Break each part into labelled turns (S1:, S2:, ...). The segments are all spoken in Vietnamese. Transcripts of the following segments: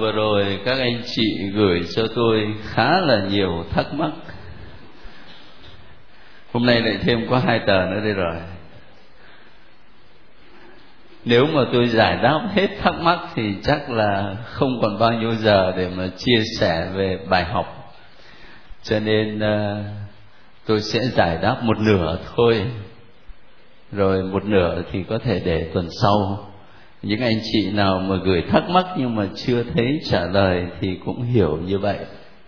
S1: vừa rồi các anh chị gửi cho tôi khá là nhiều thắc mắc. Hôm nay lại thêm có hai tờ nữa đây rồi. Nếu mà tôi giải đáp hết thắc mắc thì chắc là không còn bao nhiêu giờ để mà chia sẻ về bài học. Cho nên uh, tôi sẽ giải đáp một nửa thôi. Rồi một nửa thì có thể để tuần sau những anh chị nào mà gửi thắc mắc nhưng mà chưa thấy trả lời thì cũng hiểu như vậy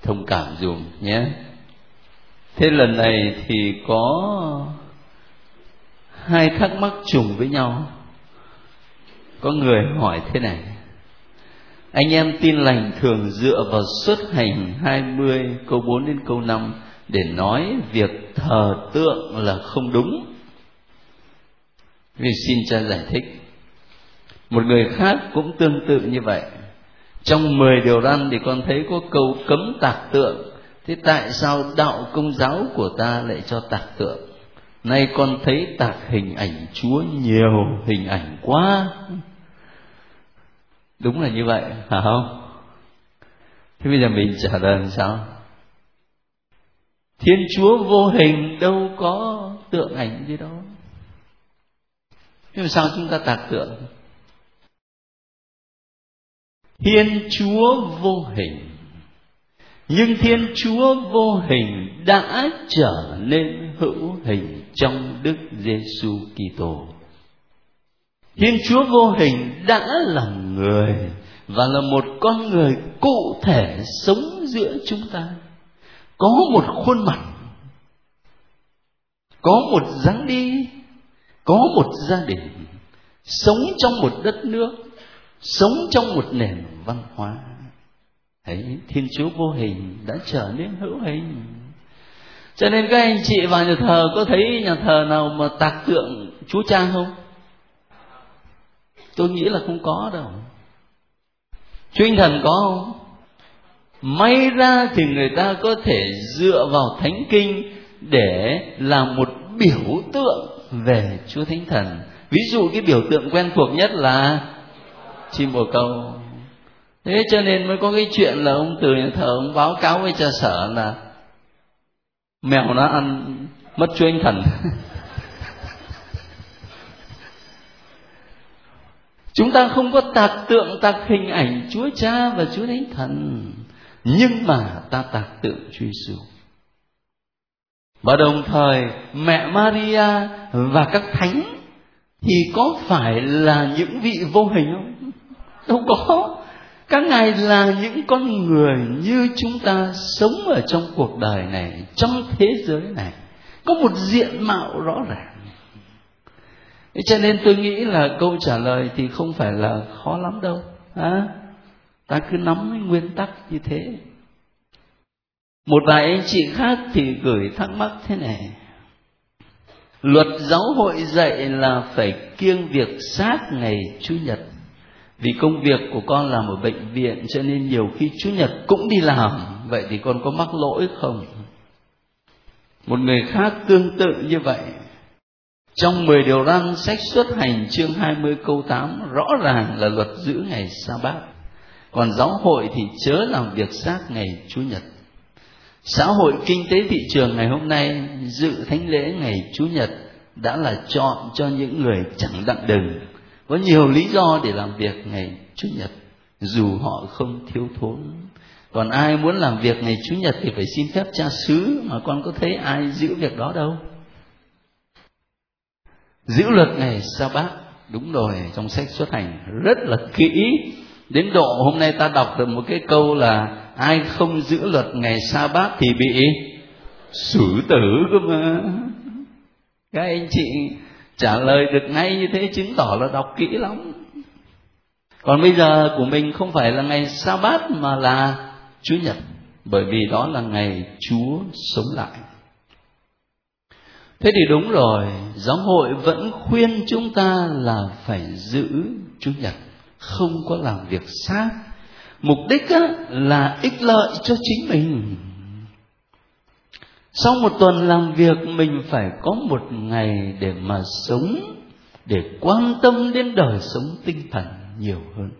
S1: thông cảm dùm nhé thế lần này thì có hai thắc mắc trùng với nhau có người hỏi thế này anh em tin lành thường dựa vào xuất hành 20 câu 4 đến câu 5 để nói việc thờ tượng là không đúng. Vì xin cha giải thích. Một người khác cũng tương tự như vậy. Trong 10 điều răn thì con thấy có câu cấm tạc tượng. Thế tại sao đạo công giáo của ta lại cho tạc tượng? Nay con thấy tạc hình ảnh Chúa nhiều hình ảnh quá. Đúng là như vậy, hả không? Thế bây giờ mình trả lời làm sao? Thiên Chúa vô hình đâu có tượng ảnh gì đâu. Nhưng mà sao chúng ta tạc tượng? Thiên Chúa vô hình nhưng Thiên Chúa vô hình đã trở nên hữu hình trong Đức Giêsu Kitô. Thiên Chúa vô hình đã là người và là một con người cụ thể sống giữa chúng ta. Có một khuôn mặt, có một dáng đi, có một gia đình, sống trong một đất nước, sống trong một nền văn hóa. Thấy Thiên Chúa vô hình đã trở nên hữu hình. Cho nên các anh chị vào nhà thờ có thấy nhà thờ nào mà tạc tượng Chúa Cha không? tôi nghĩ là không có đâu chúa anh thần có không may ra thì người ta có thể dựa vào thánh kinh để làm một biểu tượng về chúa thánh thần ví dụ cái biểu tượng quen thuộc nhất là chim bồ câu thế cho nên mới có cái chuyện là ông từ nhà thờ ông báo cáo với cha sở là mèo nó ăn mất chúa anh thần Chúng ta không có tạc tượng tạc hình ảnh Chúa Cha và Chúa Thánh Thần, nhưng mà ta tạc tượng Chúa Giêsu. Và đồng thời mẹ Maria và các thánh thì có phải là những vị vô hình không? Đâu có. Các ngài là những con người như chúng ta sống ở trong cuộc đời này, trong thế giới này. Có một diện mạo rõ ràng. Thế cho nên tôi nghĩ là câu trả lời thì không phải là khó lắm đâu. À, ta cứ nắm cái nguyên tắc như thế. Một vài anh chị khác thì gửi thắc mắc thế này. Luật giáo hội dạy là phải kiêng việc sát ngày chủ nhật vì công việc của con làm ở bệnh viện, cho nên nhiều khi chủ nhật cũng đi làm vậy thì con có mắc lỗi không một người khác tương tự như vậy trong 10 điều răn, sách xuất hành chương 20 câu 8 rõ ràng là luật giữ ngày sa bát. Còn giáo hội thì chớ làm việc xác ngày Chủ nhật. Xã hội kinh tế thị trường ngày hôm nay, dự thánh lễ ngày Chủ nhật đã là chọn cho những người chẳng đặng đừng. Có nhiều lý do để làm việc ngày Chủ nhật, dù họ không thiếu thốn. Còn ai muốn làm việc ngày Chủ nhật thì phải xin phép cha xứ, mà con có thấy ai giữ việc đó đâu. Giữ luật ngày sa bát, đúng rồi, trong sách xuất hành rất là kỹ. Đến độ hôm nay ta đọc được một cái câu là, ai không giữ luật ngày sa bát thì bị xử tử cơ mà. Các anh chị trả lời được ngay như thế chứng tỏ là đọc kỹ lắm. Còn bây giờ của mình không phải là ngày sa bát mà là chủ nhật bởi vì đó là ngày chúa sống lại. Thế thì đúng rồi giáo hội vẫn khuyên chúng ta là phải giữ chủ nhật không có làm việc sát. Mục đích á, là ích lợi cho chính mình sau một tuần làm việc, mình phải có một ngày để mà sống, để quan tâm đến đời sống tinh thần nhiều hơn.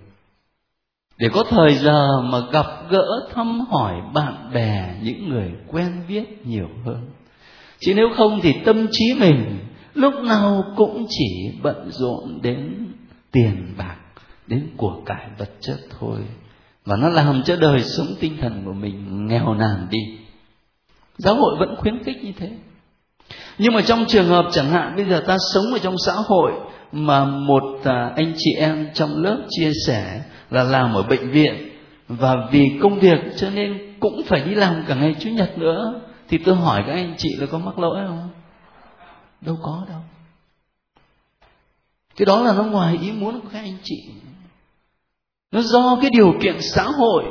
S1: Để có thời giờ mà gặp gỡ, thăm hỏi bạn bè, những người quen biết nhiều hơn. Chứ nếu không thì tâm trí mình lúc nào cũng chỉ bận rộn đến tiền bạc, đến của cải vật chất thôi. Và nó làm cho đời sống tinh thần của mình nghèo nàn đi giáo hội vẫn khuyến khích như thế. Nhưng mà trong trường hợp chẳng hạn, bây giờ ta sống ở trong xã hội mà một à, anh chị em trong lớp chia sẻ là làm ở bệnh viện và vì công việc cho nên cũng phải đi làm cả ngày chủ nhật nữa, thì tôi hỏi các anh chị là có mắc lỗi không? Đâu có đâu. Cái đó là nó ngoài ý muốn của các anh chị. Nó do cái điều kiện xã hội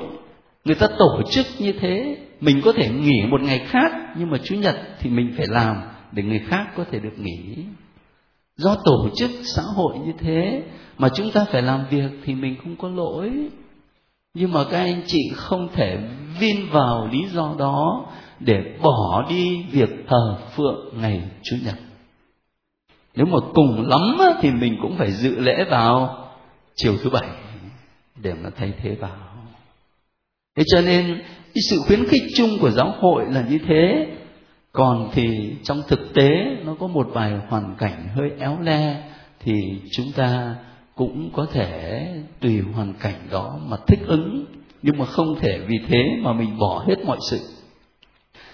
S1: người ta tổ chức như thế, mình có thể nghỉ một ngày khác, nhưng mà chủ nhật thì mình phải làm để người khác có thể được nghỉ. Do tổ chức xã hội như thế mà chúng ta phải làm việc thì mình không có lỗi. Nhưng mà các anh chị không thể vin vào lý do đó để bỏ đi việc thờ phượng ngày chủ nhật. Nếu mà cùng lắm thì mình cũng phải dự lễ vào chiều thứ bảy để mà thay thế vào thế cho nên, cái sự khuyến khích chung của giáo hội là như thế. Còn thì trong thực tế, nó có một vài hoàn cảnh hơi éo le, thì chúng ta cũng có thể tùy hoàn cảnh đó mà thích ứng. Nhưng mà không thể vì thế mà mình bỏ hết mọi sự.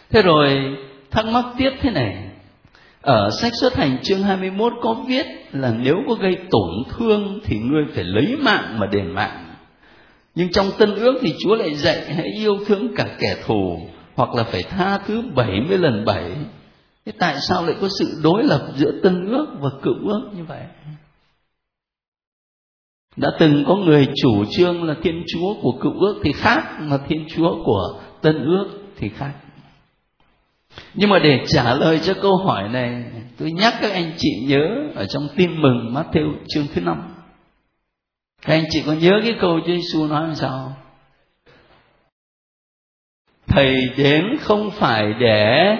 S1: Thế rồi, thắc mắc tiếp thế này. Ở sách xuất hành chương 21 có viết là nếu có gây tổn thương thì ngươi phải lấy mạng mà đền mạng nhưng trong tân ước thì Chúa lại dạy hãy yêu thương cả kẻ thù hoặc là phải tha thứ 70 lần 7. Thế tại sao lại có sự đối lập giữa tân ước và cựu ước như vậy? Đã từng có người chủ trương là Thiên Chúa của cựu ước thì khác mà Thiên Chúa của tân ước thì khác. Nhưng mà để trả lời cho câu hỏi này, tôi nhắc các anh chị nhớ ở trong tin mừng Matthew chương thứ năm các anh chị có nhớ cái câu Chúa Giêsu nói làm sao thầy đến không phải để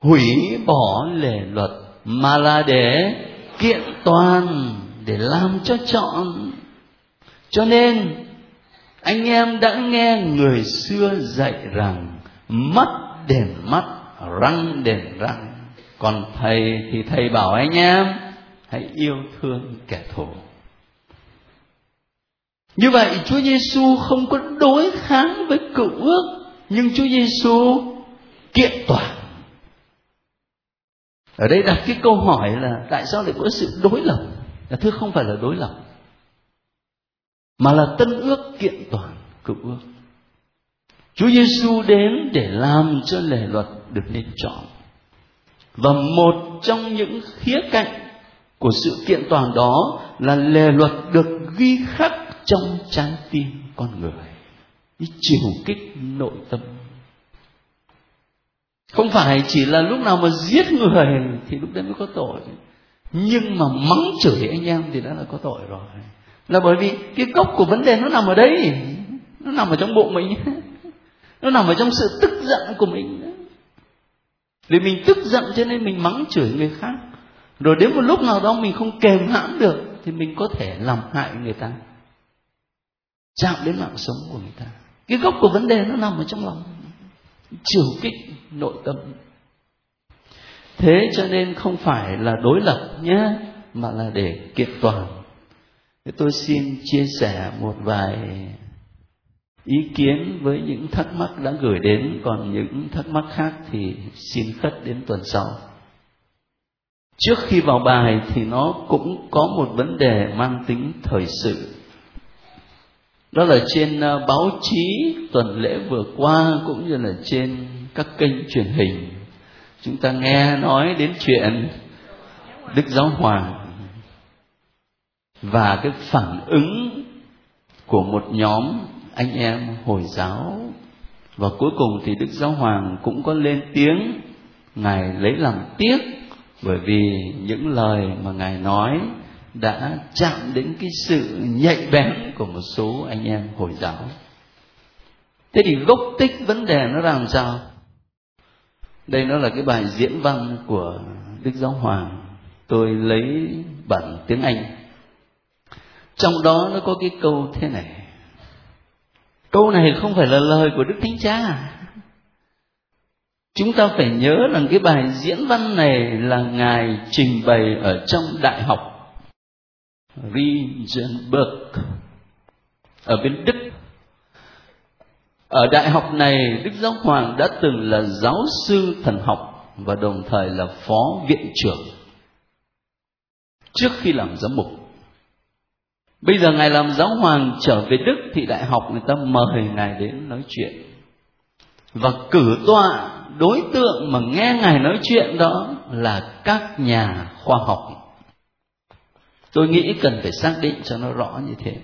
S1: hủy bỏ lề luật, mà là để kiện toàn, để làm cho chọn cho nên, anh em đã nghe người xưa dạy rằng, mắt đền mắt, răng đền răng. Còn thầy thì thầy bảo anh em, hãy yêu thương kẻ thù như vậy Chúa Giêsu không có đối kháng với cựu ước, nhưng Chúa Giêsu kiện toàn. Ở đây đặt cái câu hỏi là tại sao lại có sự đối lập? Là thưa không phải là đối lập, mà là tân ước kiện toàn cựu ước. Chúa Giêsu đến để làm cho lề luật được nên chọn. Và một trong những khía cạnh của sự kiện toàn đó là lề luật được ghi khắc trong trái tim con người, đi chiều kích nội tâm. Không phải chỉ là lúc nào mà giết người thì lúc đấy mới có tội, nhưng mà mắng chửi anh em thì đã là có tội rồi. Là bởi vì cái gốc của vấn đề nó nằm ở đây, nó nằm ở trong bụng mình, nó nằm ở trong sự tức giận của mình. Vì mình tức giận cho nên mình mắng chửi người khác. Rồi đến một lúc nào đó mình không kềm hãm được thì mình có thể làm hại người ta chạm đến mạng sống của người ta. Cái gốc của vấn đề nó nằm ở trong lòng. Chiều kích nội tâm. Thế cho nên không phải là đối lập nhé, mà là để kiện toàn. Thế tôi xin chia sẻ một vài ý kiến với những thắc mắc đã gửi đến. Còn những thắc mắc khác thì xin khất đến tuần sau. Trước khi vào bài thì nó cũng có một vấn đề mang tính thời sự đó là trên ờ, báo chí tuần lễ vừa qua cũng như là trên các kênh truyền hình. Chúng ta nghe nói đến chuyện đức giáo hoàng và cái phản ứng của một nhóm anh em hồi giáo. Và cuối cùng thì đức giáo hoàng cũng có lên tiếng, ngài lấy làm tiếc, bởi vì những lời mà ngài nói đã chạm đến cái sự nhạy bén của một số anh em hồi giáo. Thế thì gốc tích vấn đề nó làm sao? Đây nó là cái bài diễn văn của đức giáo hoàng. Tôi lấy bản tiếng anh. Trong đó nó có cái câu thế này. Câu này không phải là lời của đức thánh cha. Chúng ta phải nhớ rằng cái bài diễn văn này là ngài trình bày ở trong đại học Regensburg ở bên Đức. Ở đại học này, Đức Giáo Hoàng đã từng là giáo sư thần học và đồng thời là phó viện trưởng trước khi làm giám mục. Bây giờ ngài làm giáo hoàng trở về đức thì đại học người ta mời ngài đến nói chuyện. Và cử tọa, đối tượng mà nghe ngài nói chuyện đó là các nhà khoa học tôi nghĩ cần phải xác định cho nó rõ như thế.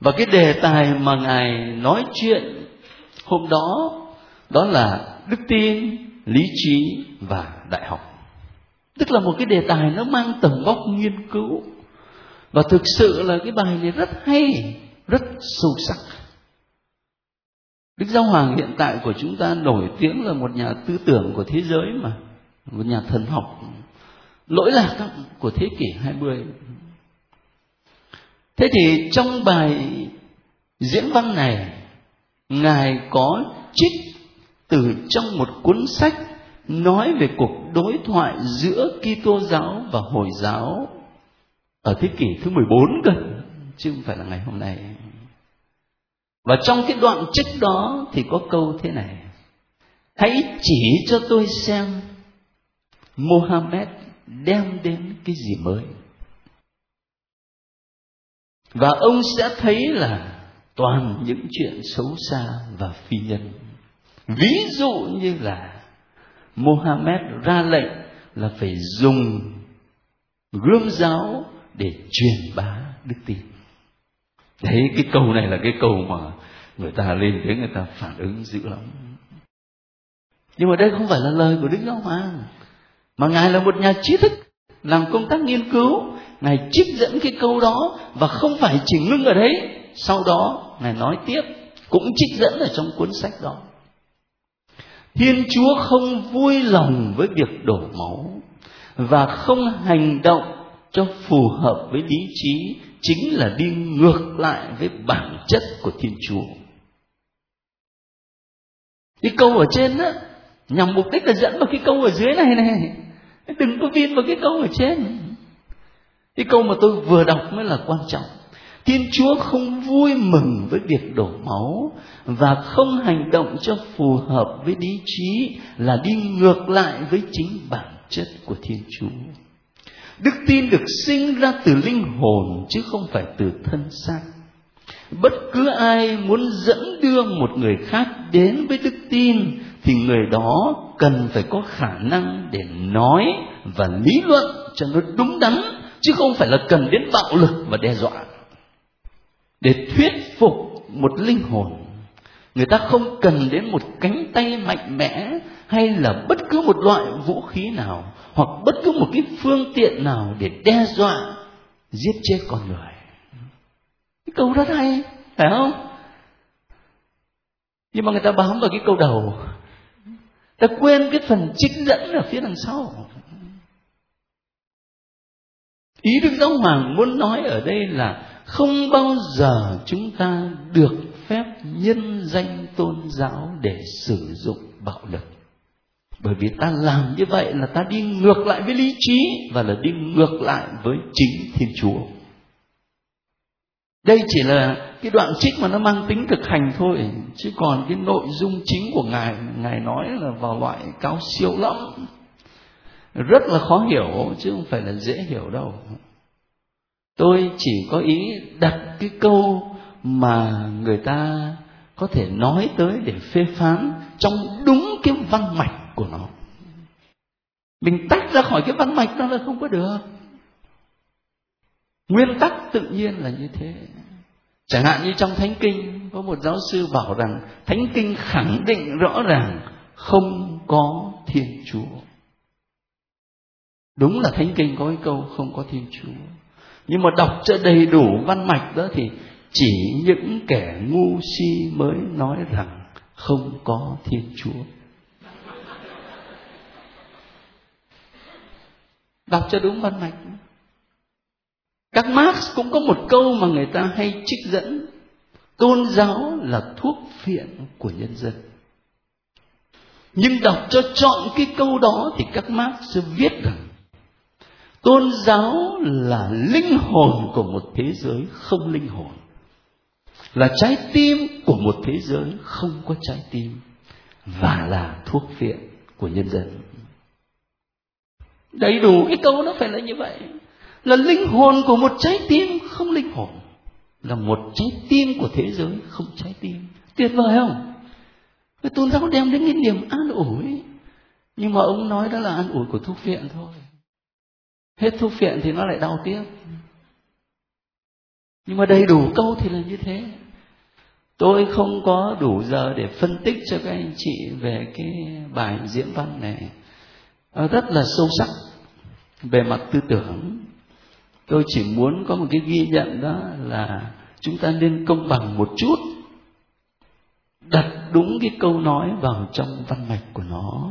S1: Và cái đề tài mà ngài nói chuyện hôm đó đó là đức tin, lý trí và đại học. Tức là một cái đề tài nó mang tầm vóc nghiên cứu. Và thực sự là cái bài này rất hay, rất sâu sắc. Đức giáo hoàng hiện tại của chúng ta nổi tiếng là một nhà tư tưởng của thế giới mà, một nhà thần học lỗi lạc của thế kỷ 20 thế thì trong bài diễn văn này, ngài có trích từ trong một cuốn sách nói về cuộc đối thoại giữa Kitô giáo và Hồi giáo ở thế kỷ thứ 14 cơ, chứ không phải là ngày hôm nay. Và trong cái đoạn trích đó thì có câu thế này. Hãy chỉ cho tôi xem Mohammed đem đến cái gì mới. Và ông sẽ thấy là toàn những chuyện xấu xa và phi nhân. Ví dụ như là Mohammed ra lệnh là phải dùng gươm giáo để truyền bá đức tin đấy cái câu này là cái câu mà người ta lên tiếng, người ta phản ứng dữ lắm nhưng mà đây không phải là lời của đức giáo hoàng mà ngài là một nhà trí thức, làm công tác nghiên cứu. Ngài trích dẫn cái câu đó và không phải chỉ ngưng ở đấy. Sau đó, ngài nói tiếp, cũng trích dẫn ở trong cuốn sách đó. Thiên chúa không vui lòng với việc đổ máu và không hành động cho phù hợp với lý trí, chính là đi ngược lại với bản chất của thiên chúa. Cái câu ở trên đó nhằm mục đích là dẫn vào cái câu ở dưới này này đừng có viên vào cái câu ở trên. Cái câu mà tôi vừa đọc mới là quan trọng. Thiên chúa không vui mừng với việc đổ máu và không hành động cho phù hợp với lý trí là đi ngược lại với chính bản chất của thiên chúa. Đức tin được sinh ra từ linh hồn chứ không phải từ thân xác. Bất cứ ai muốn dẫn đưa một người khác đến với đức tin thì người đó cần phải có khả năng để nói và lý luận cho nó đúng đắn, chứ không phải là cần đến bạo lực và đe dọa. Để thuyết phục một linh hồn, người ta không cần đến một cánh tay mạnh mẽ hay là bất cứ một loại vũ khí nào hoặc bất cứ một cái phương tiện nào để đe dọa, giết chết con người. Cái câu rất hay, phải không? Nhưng mà người ta bám vào cái câu đầu ta quên cái phần trích dẫn ở phía đằng sau. Ý đức giáo hoàng muốn nói ở đây là không bao giờ chúng ta được phép nhân danh tôn giáo để sử dụng bạo lực. Bởi vì ta làm như vậy là ta đi ngược lại với lý trí và là đi ngược lại với chính thiên chúa đây chỉ là cái đoạn trích mà nó mang tính thực hành thôi, chứ còn cái nội dung chính của ngài ngài nói là vào loại cao siêu lắm. Rất là khó hiểu, chứ không phải là dễ hiểu đâu. Tôi chỉ có ý đặt cái câu mà người ta có thể nói tới để phê phán trong đúng cái văn mạch của nó. Mình tách ra khỏi cái văn mạch đó là không có được nguyên tắc tự nhiên là như thế. Chẳng hạn như trong thánh kinh, có một giáo sư bảo rằng thánh kinh khẳng định rõ ràng không có thiên chúa. Đúng là thánh kinh có cái câu không có thiên chúa. Nhưng mà đọc cho đầy đủ văn mạch đó thì chỉ những kẻ ngu si mới nói rằng không có thiên chúa. Đọc cho đúng văn mạch các Marx cũng có một câu mà người ta hay trích dẫn. Tôn giáo là thuốc phiện của nhân dân. Nhưng đọc cho chọn cái câu đó thì các Marx sẽ viết rằng, tôn giáo là linh hồn của một thế giới không linh hồn. Là trái tim của một thế giới không có trái tim và là thuốc phiện của nhân dân. Đầy đủ cái câu nó phải là như vậy là linh hồn của một trái tim không linh hồn, là một trái tim của thế giới không trái tim. Tuyệt vời không? Cái tôn giáo đem đến cái niềm an ủi. Nhưng mà ông nói đó là an ủi của thuốc phiện thôi. Hết thuốc phiện thì nó lại đau tiếp nhưng mà đầy đủ câu thì là như thế. Tôi không có đủ giờ để phân tích cho các anh chị về cái bài diễn văn này. Rất là sâu sắc về mặt tư tưởng tôi chỉ muốn có một cái ghi nhận đó là chúng ta nên công bằng một chút. Đặt đúng cái câu nói vào trong văn mạch của nó,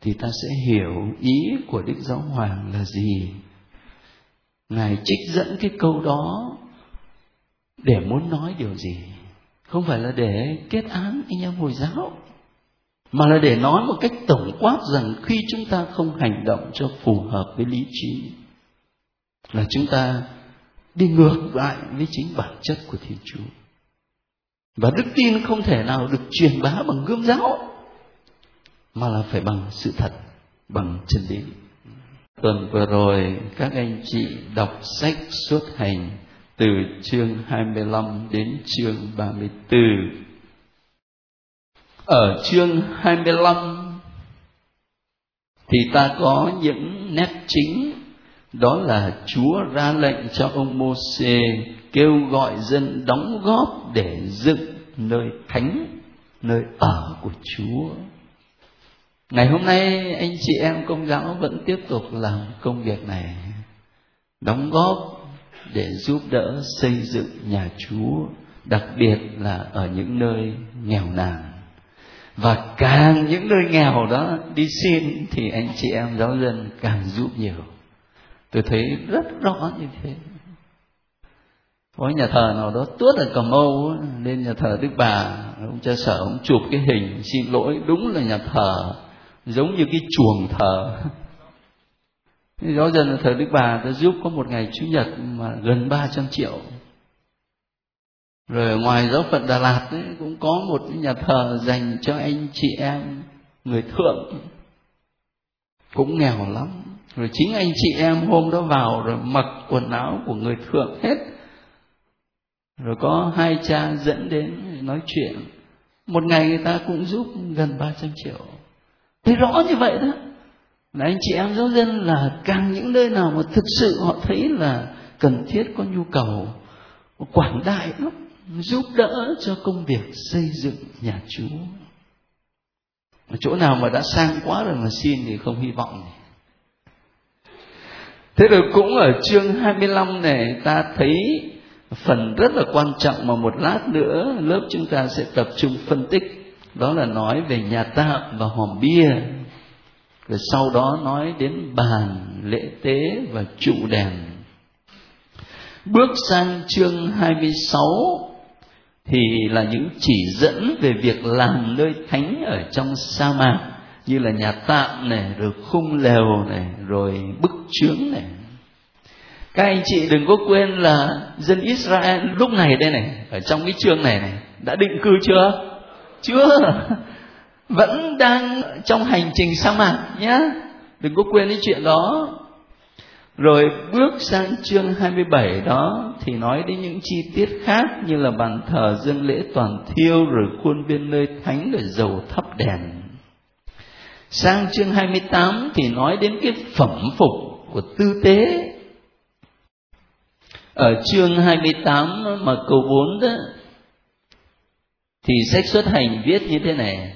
S1: thì ta sẽ hiểu ý của đức giáo hoàng là gì. Ngài trích dẫn cái câu đó để muốn nói điều gì? Không phải là để kết án anh em hồi giáo, mà là để nói một cách tổng quát rằng khi chúng ta không hành động cho phù hợp với lý trí là chúng ta đi ngược lại với chính bản chất của thiên chúa. Và đức tin không thể nào được truyền bá bằng gươm giáo, mà là phải bằng sự thật, bằng chân lý. Tuần vừa rồi, các anh chị đọc sách xuất hành từ chương 25 đến chương 34 ở chương 25 thì ta có những nét chính đó là Chúa ra lệnh cho ông Môsê kêu gọi dân đóng góp để dựng nơi thánh nơi ở của Chúa. Ngày hôm nay anh chị em công giáo vẫn tiếp tục làm công việc này đóng góp để giúp đỡ xây dựng nhà Chúa, đặc biệt là ở những nơi nghèo nàn và càng những nơi nghèo đó đi xin thì anh chị em giáo dân càng giúp nhiều tôi thấy rất rõ như thế. Có nhà thờ nào đó tuốt ở cà mau lên nhà thờ đức bà ông cha sở ông chụp cái hình xin lỗi đúng là nhà thờ giống như cái chuồng thờ. Giáo dân thờ đức bà đã giúp có một ngày chủ nhật mà gần 300 triệu. Rồi ngoài giáo phận Đà Lạt ấy, cũng có một nhà thờ dành cho anh chị em người thượng. Cũng nghèo lắm rồi chính anh chị em hôm đó vào rồi mặc quần áo của người thượng hết rồi có hai cha dẫn đến nói chuyện một ngày người ta cũng giúp gần 300 triệu thấy rõ như vậy đó là anh chị em giáo dân là càng những nơi nào mà thực sự họ thấy là cần thiết, có nhu cầu quảng đại lắm giúp đỡ cho công việc xây dựng nhà Chúa. Chỗ nào mà đã sang quá rồi mà xin thì không hy vọng này. Thế rồi cũng ở chương 25 này, ta thấy phần rất là quan trọng mà một lát nữa lớp chúng ta sẽ tập trung phân tích. Đó là nói về nhà tạm và hòm bia. Rồi sau đó nói đến bàn, lễ tế và trụ đèn. Bước sang chương 26 thì là những chỉ dẫn về việc làm nơi thánh ở trong sa mạc như là nhà tạm này, rồi khung lều này, rồi bức chướng này. Các anh chị đừng có quên là dân Israel lúc này đây này, ở trong cái chương này này, đã định cư chưa? Chưa. Vẫn đang trong hành trình sa mạc nhé đừng có quên cái chuyện đó. Rồi bước sang chương 27 đó, thì nói đến những chi tiết khác như là bàn thờ dân lễ toàn thiêu, rồi khuôn viên nơi thánh, rồi dầu thắp đèn. Sang chương 28 thì nói đến cái phẩm phục của tư tế. Ở chương 28 mà câu 4 đó, thì sách xuất hành viết như thế này.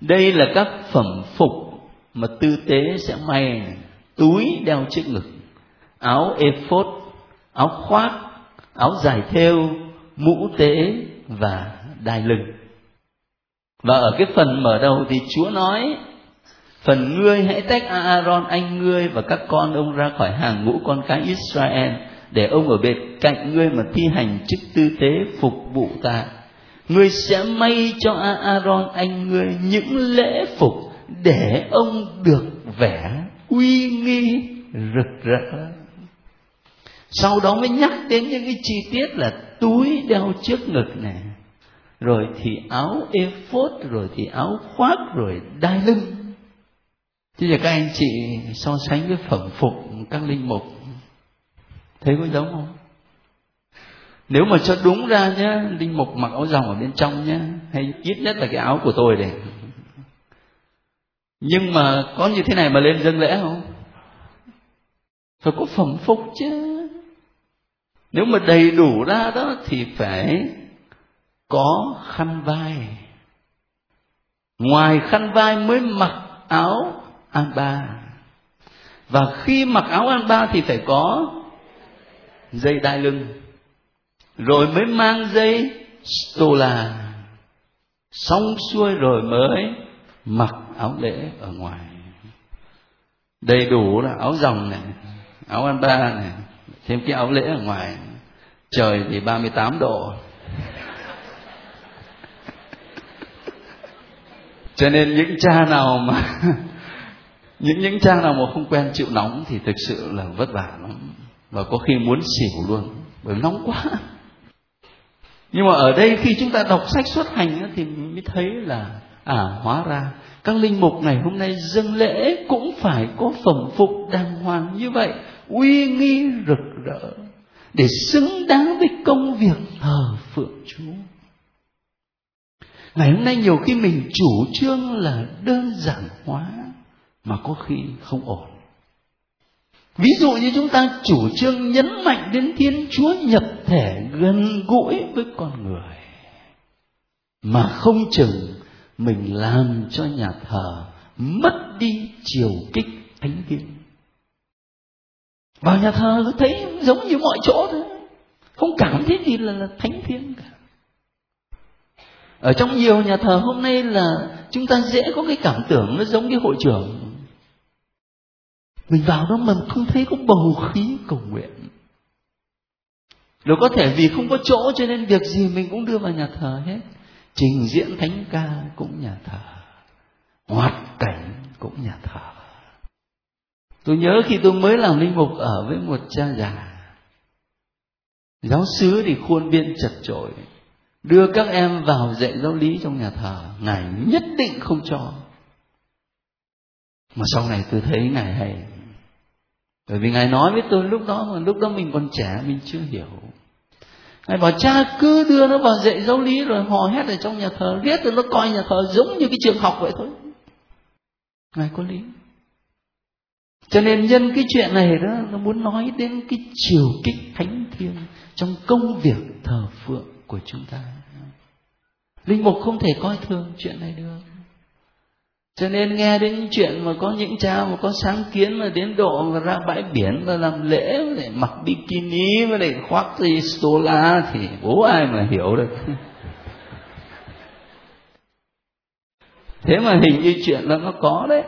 S1: Đây là các phẩm phục mà tư tế sẽ may, túi đeo trước ngực, áo ephod, áo khoác, áo dài thêu, mũ tế và đai lưng và ở cái phần mở đầu thì chúa nói phần ngươi hãy tách aaron, anh ngươi và các con ông ra khỏi hàng ngũ con cái israel, để ông ở bên cạnh ngươi mà thi hành chức tư tế phục vụ ta. Ngươi sẽ may cho Aaron, anh ngươi, những lễ phục để ông được vẻ uy nghi rực rỡ. Sau đó mới nhắc đến những cái chi tiết là túi đeo trước ngực này, rồi thì áo ephod, rồi thì áo khoác, rồi đai lưng chứ giờ các anh chị so sánh với phẩm phục các linh mục, thấy có giống không? Nếu mà cho đúng ra nhé linh mục mặc áo dòng ở bên trong nhé hay ít nhất là cái áo của tôi đây nhưng mà có như thế này mà lên dân lễ không? Phải có phẩm phục chứ. Nếu mà đầy đủ ra đó thì phải có khăn vai. Ngoài khăn vai mới mặc áo an ba. Và khi mặc áo an ba thì phải có dây đai lưng. Rồi mới mang dây stola xong xuôi rồi mới mặc áo lễ ở ngoài. Đầy đủ là áo dòng này, áo an ba này, thêm cái áo lễ ở ngoài. Trời thì 38 độ. Cho nên những cha nào mà những những cha nào mà không quen chịu nóng thì thực sự là vất vả lắm. Và có khi muốn xỉu luôn, bởi nóng quá. Nhưng mà ở đây khi chúng ta đọc sách xuất hành thì mới thấy là à hóa ra các linh mục ngày hôm nay dâng lễ cũng phải có phẩm phục đàng hoàng như vậy, uy nghi rực rỡ, để xứng đáng với công việc thờ phượng Chúa. Ngày hôm nay nhiều khi mình chủ trương là đơn giản hóa mà có khi không ổn. Ví dụ như chúng ta chủ trương nhấn mạnh đến Thiên Chúa nhập thể gần gũi với con người mà không chừng mình làm cho nhà thờ mất đi chiều kích thánh thiêng vào nhà thờ thấy giống như mọi chỗ thôi không cảm thấy gì là, là thánh thiêng cả ở trong nhiều nhà thờ hôm nay là chúng ta dễ có cái cảm tưởng nó giống như hội trưởng mình vào đó mà không thấy có bầu khí, cầu nguyện. Rồi có thể vì không có chỗ cho nên việc gì mình cũng đưa vào nhà thờ hết. Trình diễn thánh ca cũng nhà thờ. Hoạt cảnh cũng nhà thờ. Tôi nhớ khi tôi mới làm linh mục ở với một cha già. Giáo sứ thì khuôn viên chật chội. Đưa các em vào dạy giáo lý trong nhà thờ. Ngài nhất định không cho. Mà sau này tôi thấy ngài hay bởi vì ngài nói với tôi lúc đó mà, lúc đó mình còn trẻ, mình chưa hiểu. Ngài bảo, cha, cứ đưa nó vào dạy giáo lý rồi hò hét ở trong nhà thờ riết rồi nó coi nhà thờ giống như cái trường học vậy thôi. Ngài có lý. Cho nên nhân cái chuyện này đó, nó muốn nói đến cái chiều kích thánh thiêng trong công việc thờ phượng của chúng ta. Linh mục không thể coi thường chuyện này được cho nên nghe đến những chuyện mà có những cha mà có sáng kiến mà đến độ mà ra bãi biển và làm lễ để mặc bikini và để khoác gì stola thì bố ai mà hiểu được. Thế mà hình như chuyện là nó có đấy.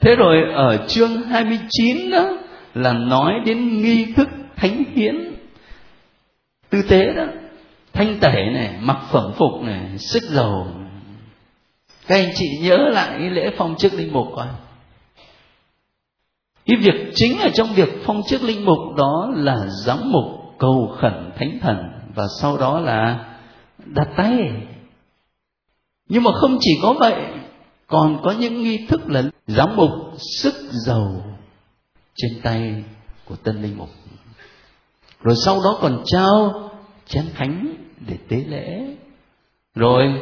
S1: Thế rồi ở chương 29 đó là nói đến nghi thức thánh hiến tư tế đó thanh tẩy này, mặc phẩm phục này, sức dầu. Các anh chị nhớ lại cái lễ phong chức linh mục coi. Cái việc chính ở trong việc phong chức linh mục đó là giám mục cầu khẩn thánh thần và sau đó là đặt tay. Nhưng mà không chỉ có vậy, còn có những nghi thức là giám mục sức dầu trên tay của tân linh mục. Rồi sau đó còn trao chén thánh để tế lễ. Rồi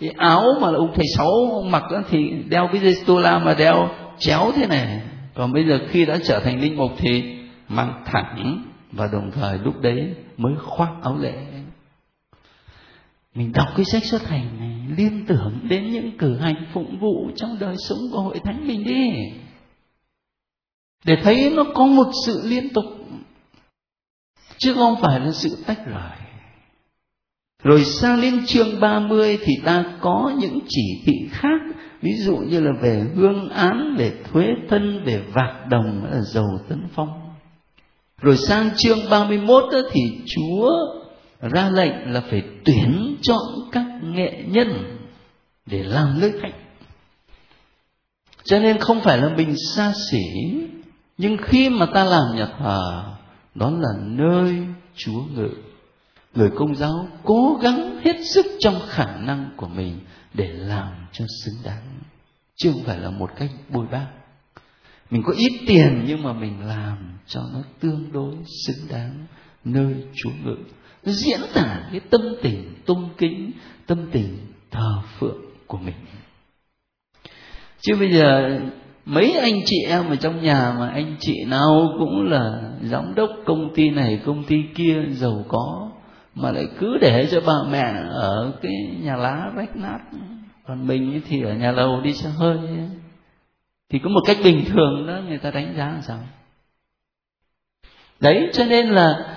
S1: cái áo mà ông thầy sáu ông mặc đó thì đeo cái dây stola mà đeo chéo thế này. Còn bây giờ khi đã trở thành linh mục thì mang thẳng và đồng thời lúc đấy mới khoác áo lễ. Mình đọc cái sách xuất hành này liên tưởng đến những cử hành phụng vụ trong đời sống của hội thánh mình đi. Để thấy nó có một sự liên tục. Chứ không phải là sự tách rời rồi sang đến chương 30 thì ta có những chỉ thị khác. Ví dụ như là về hương án, về thuế thân, về vạc đồng là dầu tấn phong. Rồi sang chương 31 thì Chúa ra lệnh là phải tuyển chọn các nghệ nhân để làm nơi khách cho nên không phải là mình xa xỉ, nhưng khi mà ta làm nhà thờ, đó là nơi chúa ngự người công giáo cố gắng hết sức trong khả năng của mình để làm cho xứng đáng. Chứ không phải là một cách bôi bác. Mình có ít tiền nhưng mà mình làm cho nó tương đối xứng đáng nơi chúa ngự. Nó diễn tả cái tâm tình tôn kính, tâm tình thờ phượng của mình. Chứ bây giờ mấy anh chị em ở trong nhà mà anh chị nào cũng là giám đốc công ty này, công ty kia giàu có mà lại cứ để cho bà mẹ ở cái nhà lá rách nát. Còn mình thì ở nhà lầu đi xe hơi. Thì có một cách bình thường đó người ta đánh giá làm sao? Đấy, cho nên là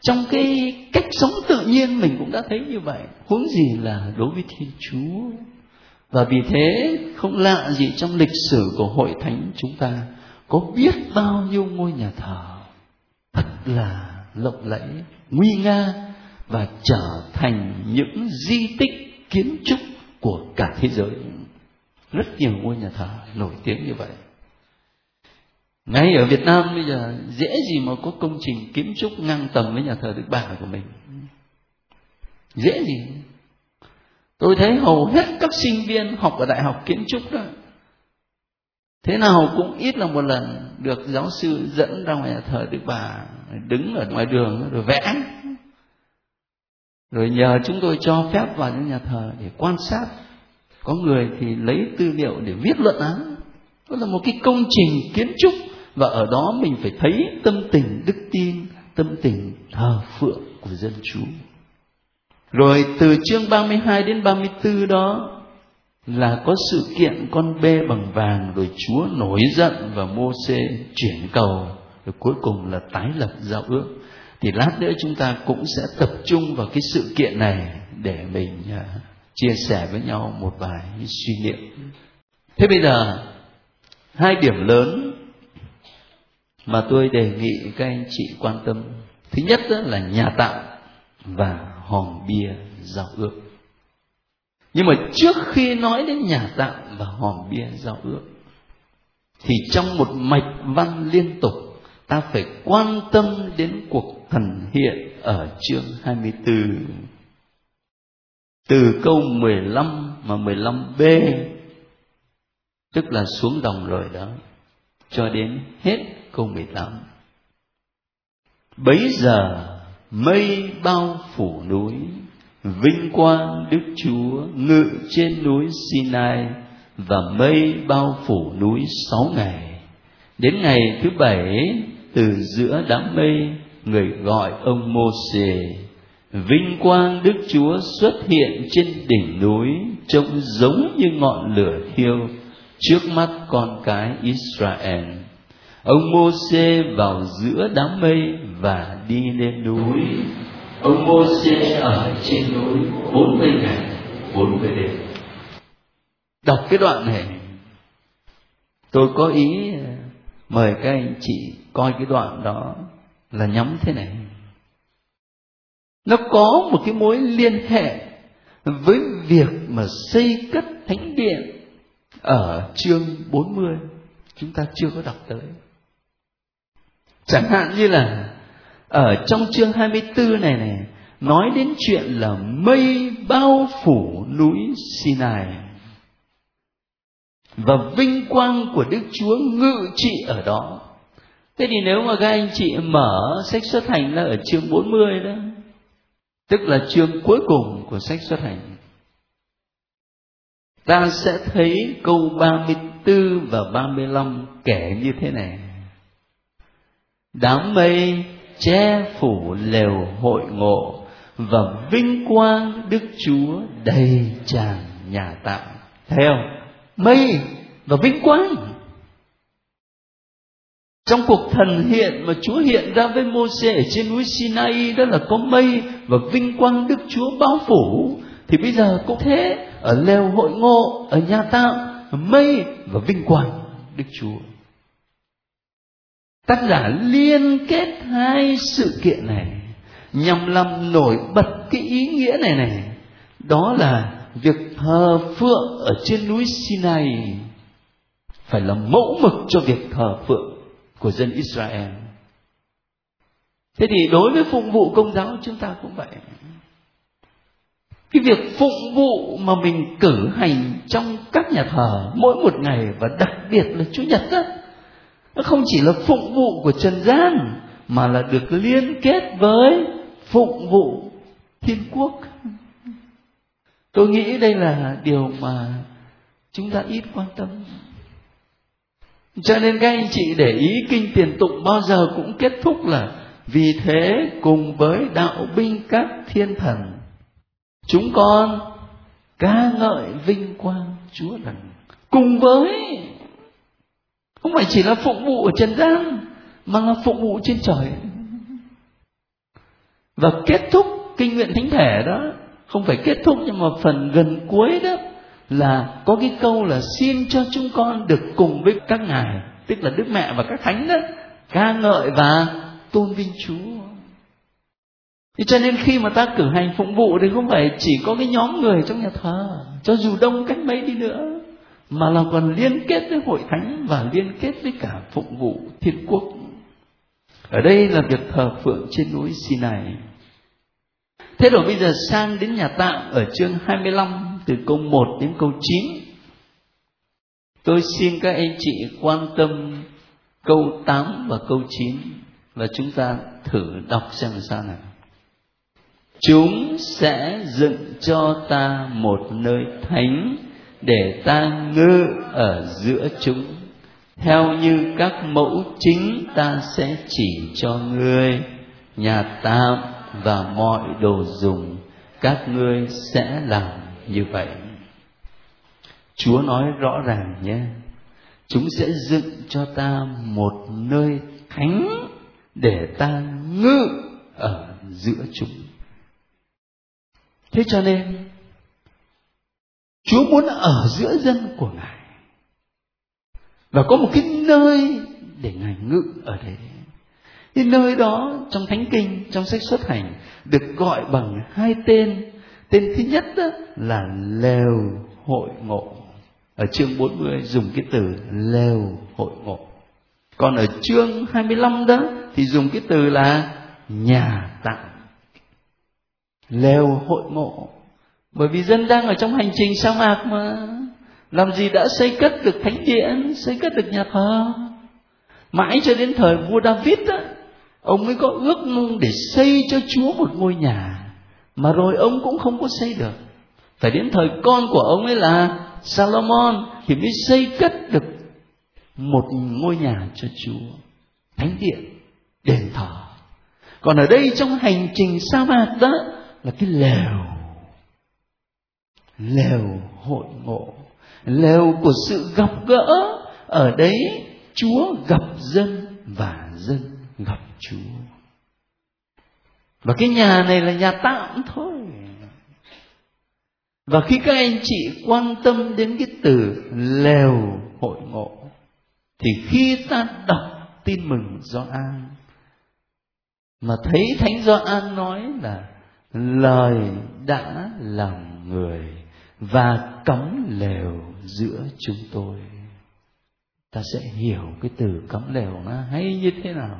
S1: trong cái cách sống tự nhiên mình cũng đã thấy như vậy. Huống gì là đối với thiên chúa. Và vì thế, không lạ gì trong lịch sử của hội thánh chúng ta có biết bao nhiêu ngôi nhà thờ thật là lộng lẫy nguy nga và trở thành những di tích kiến trúc của cả thế giới. Rất nhiều ngôi nhà thờ nổi tiếng như vậy. Ngay ở Việt Nam bây giờ, dễ gì mà có công trình kiến trúc ngang tầm với nhà thờ Đức Bà của mình. Dễ gì. Tôi thấy hầu hết các sinh viên học ở đại học kiến trúc đó thế nào cũng ít là một lần được giáo sư dẫn ra ngoài nhà thờ Đức Bà, đứng ở ngoài đường rồi vẽ rồi nhờ chúng tôi cho phép vào những nhà thờ để quan sát. Có người thì lấy tư liệu để viết luận án. Đó là một cái công trình kiến trúc và ở đó mình phải thấy tâm tình đức tin, tâm tình thờ phượng của dân chúng. Rồi từ chương 32 đến 34 đó là có sự kiện con bê bằng vàng rồi Chúa nổi giận và mô xê chuyển cầu. Rồi cuối cùng là tái lập giao ước. Thì lát nữa chúng ta cũng sẽ tập trung vào cái sự kiện này để mình à, chia sẻ với nhau một vài suy niệm. Thế bây giờ, hai điểm lớn mà tôi đề nghị các anh chị quan tâm. Thứ nhất là nhà tạm và hòm bia giao ước nhưng mà trước khi nói đến nhà tạm và hòm bia giao ước, thì trong một mạch văn liên tục, ta phải quan tâm đến cuộc thần hiện ở chương 24 từ câu 15 mà 15b tức là xuống đồng rồi đó, cho đến hết câu 18 bấy giờ mây bao phủ núi vinh quang đức chúa ngự trên núi sinai và mây bao phủ núi sáu ngày. Đến ngày thứ bảy, từ giữa đám mây, người gọi ông mô xê vinh quang đức chúa xuất hiện trên đỉnh núi trông giống như ngọn lửa thiêu trước mắt con cái israel. Ông mô xê vào giữa đám mây và đi lên núi ông mô xê ở trên núi bốn mươi ngày, bốn mươi đêm. Đọc cái đoạn này, tôi có ý mời các anh chị coi cái đoạn đó là nhắm thế này. Nó có một cái mối liên hệ với việc mà xây cất thánh điện ở chương 40 chúng ta chưa có đọc tới. Chẳng hạn như là ở trong chương 24 này này nói đến chuyện là mây bao phủ núi Sinai và vinh quang của Đức Chúa ngự trị ở đó. Thế thì nếu mà các anh chị mở sách xuất hành là ở chương 40 đó, tức là chương cuối cùng của sách xuất hành, ta sẽ thấy câu 34 và 35 kể như thế này đám mây che phủ lều hội ngộ và vinh quang đức chúa đầy tràn nhà tạm. Thấy không? Mây và vinh quang. Trong cuộc thần hiện mà Chúa hiện ra với Môse ở trên núi Sinai, đó là có mây và vinh quang Đức Chúa bao phủ, thì bây giờ cũng thế ở lều hội ngộ, ở nhà tạo mây và vinh quang đức chúa tác giả liên kết hai sự kiện này nhằm làm nổi bật cái ý nghĩa này này đó là việc thờ phượng ở trên núi Sinai phải là mẫu mực cho việc thờ phượng của dân Israel. Thế thì đối với phụng vụ công giáo chúng ta cũng vậy. Cái việc phụng vụ mà mình cử hành trong các nhà thờ mỗi một ngày và đặc biệt là Chủ nhật đó, nó không chỉ là phụng vụ của trần gian, mà là được liên kết với phụng vụ thiên quốc. Tôi nghĩ đây là điều mà chúng ta ít quan tâm. Cho nên các anh chị để ý, kinh tiền tụng bao giờ cũng kết thúc là, vì thế cùng với đạo binh các thiên thần, chúng con ca ngợi vinh quang chúa lần cùng với không phải chỉ là phục vụ ở trần gian, mà là phục vụ trên trời. Và kết thúc kinh nguyện thánh thể đó, không phải kết thúc nhưng mà phần gần cuối đó là có cái câu là xin cho chúng con được cùng với các ngài, tức là đức mẹ và các thánh đó, ca ngợi và tôn vinh chúa. Thì cho nên khi mà ta cử hành phụng vụ thì không phải chỉ có cái nhóm người trong nhà thờ, cho dù đông cách mấy đi nữa mà là còn liên kết với hội thánh và liên kết với cả phụng vụ thiên quốc ở đây là việc thờ phượng trên núi Sinai Thế rồi bây giờ sang đến nhà tạm ở chương 25 từ câu 1 đến câu 9. Tôi xin các anh chị quan tâm câu 8 và câu 9 và chúng ta thử đọc xem là sao nào. Chúng sẽ dựng cho ta một nơi thánh để ta ngự ở giữa chúng. Theo như các mẫu chính ta sẽ chỉ cho ngươi, nhà tạm và mọi đồ dùng, các ngươi sẽ làm như vậy chúa nói rõ ràng nhé, chúng sẽ dựng cho ta một nơi thánh để ta ngự ở giữa chúng thế cho nên chúa muốn ở giữa dân của ngài. Và có một cái nơi để ngài ngự ở đấy. Cái nơi đó trong thánh kinh, trong sách xuất hành, được gọi bằng hai tên. Tên thứ nhất đó là lều hội ngộ. Ở chương 40 dùng cái từ lều hội ngộ. Còn ở chương 25 đó thì dùng cái từ là nhà tạm lều hội ngộ bởi vì dân đang ở trong hành trình sa mạc mà. Làm gì đã xây cất được thánh điện xây cất được nhà thờ? Mãi cho đến thời vua david đó, ông mới có ước mong để xây cho chúa một ngôi nhà mà rồi ông cũng không có xây được. Phải đến thời con của ông ấy là salomon thì mới xây cất được một ngôi nhà cho chúa thánh điện đền thờ. Còn ở đây trong hành trình sa mạc đó là cái lều lều hội ngộ lều của sự gặp gỡ, ở đấy chúa gặp dân và dân gặp Chúa. Và cái nhà này là nhà tạm thôi. Và khi các anh chị quan tâm đến cái từ lều hội ngộ, thì khi ta đọc tin mừng do an mà thấy thánh do an nói là lời đã làm người và cắm lều giữa chúng tôi. Ta sẽ hiểu cái từ cắm lều nó hay như thế nào.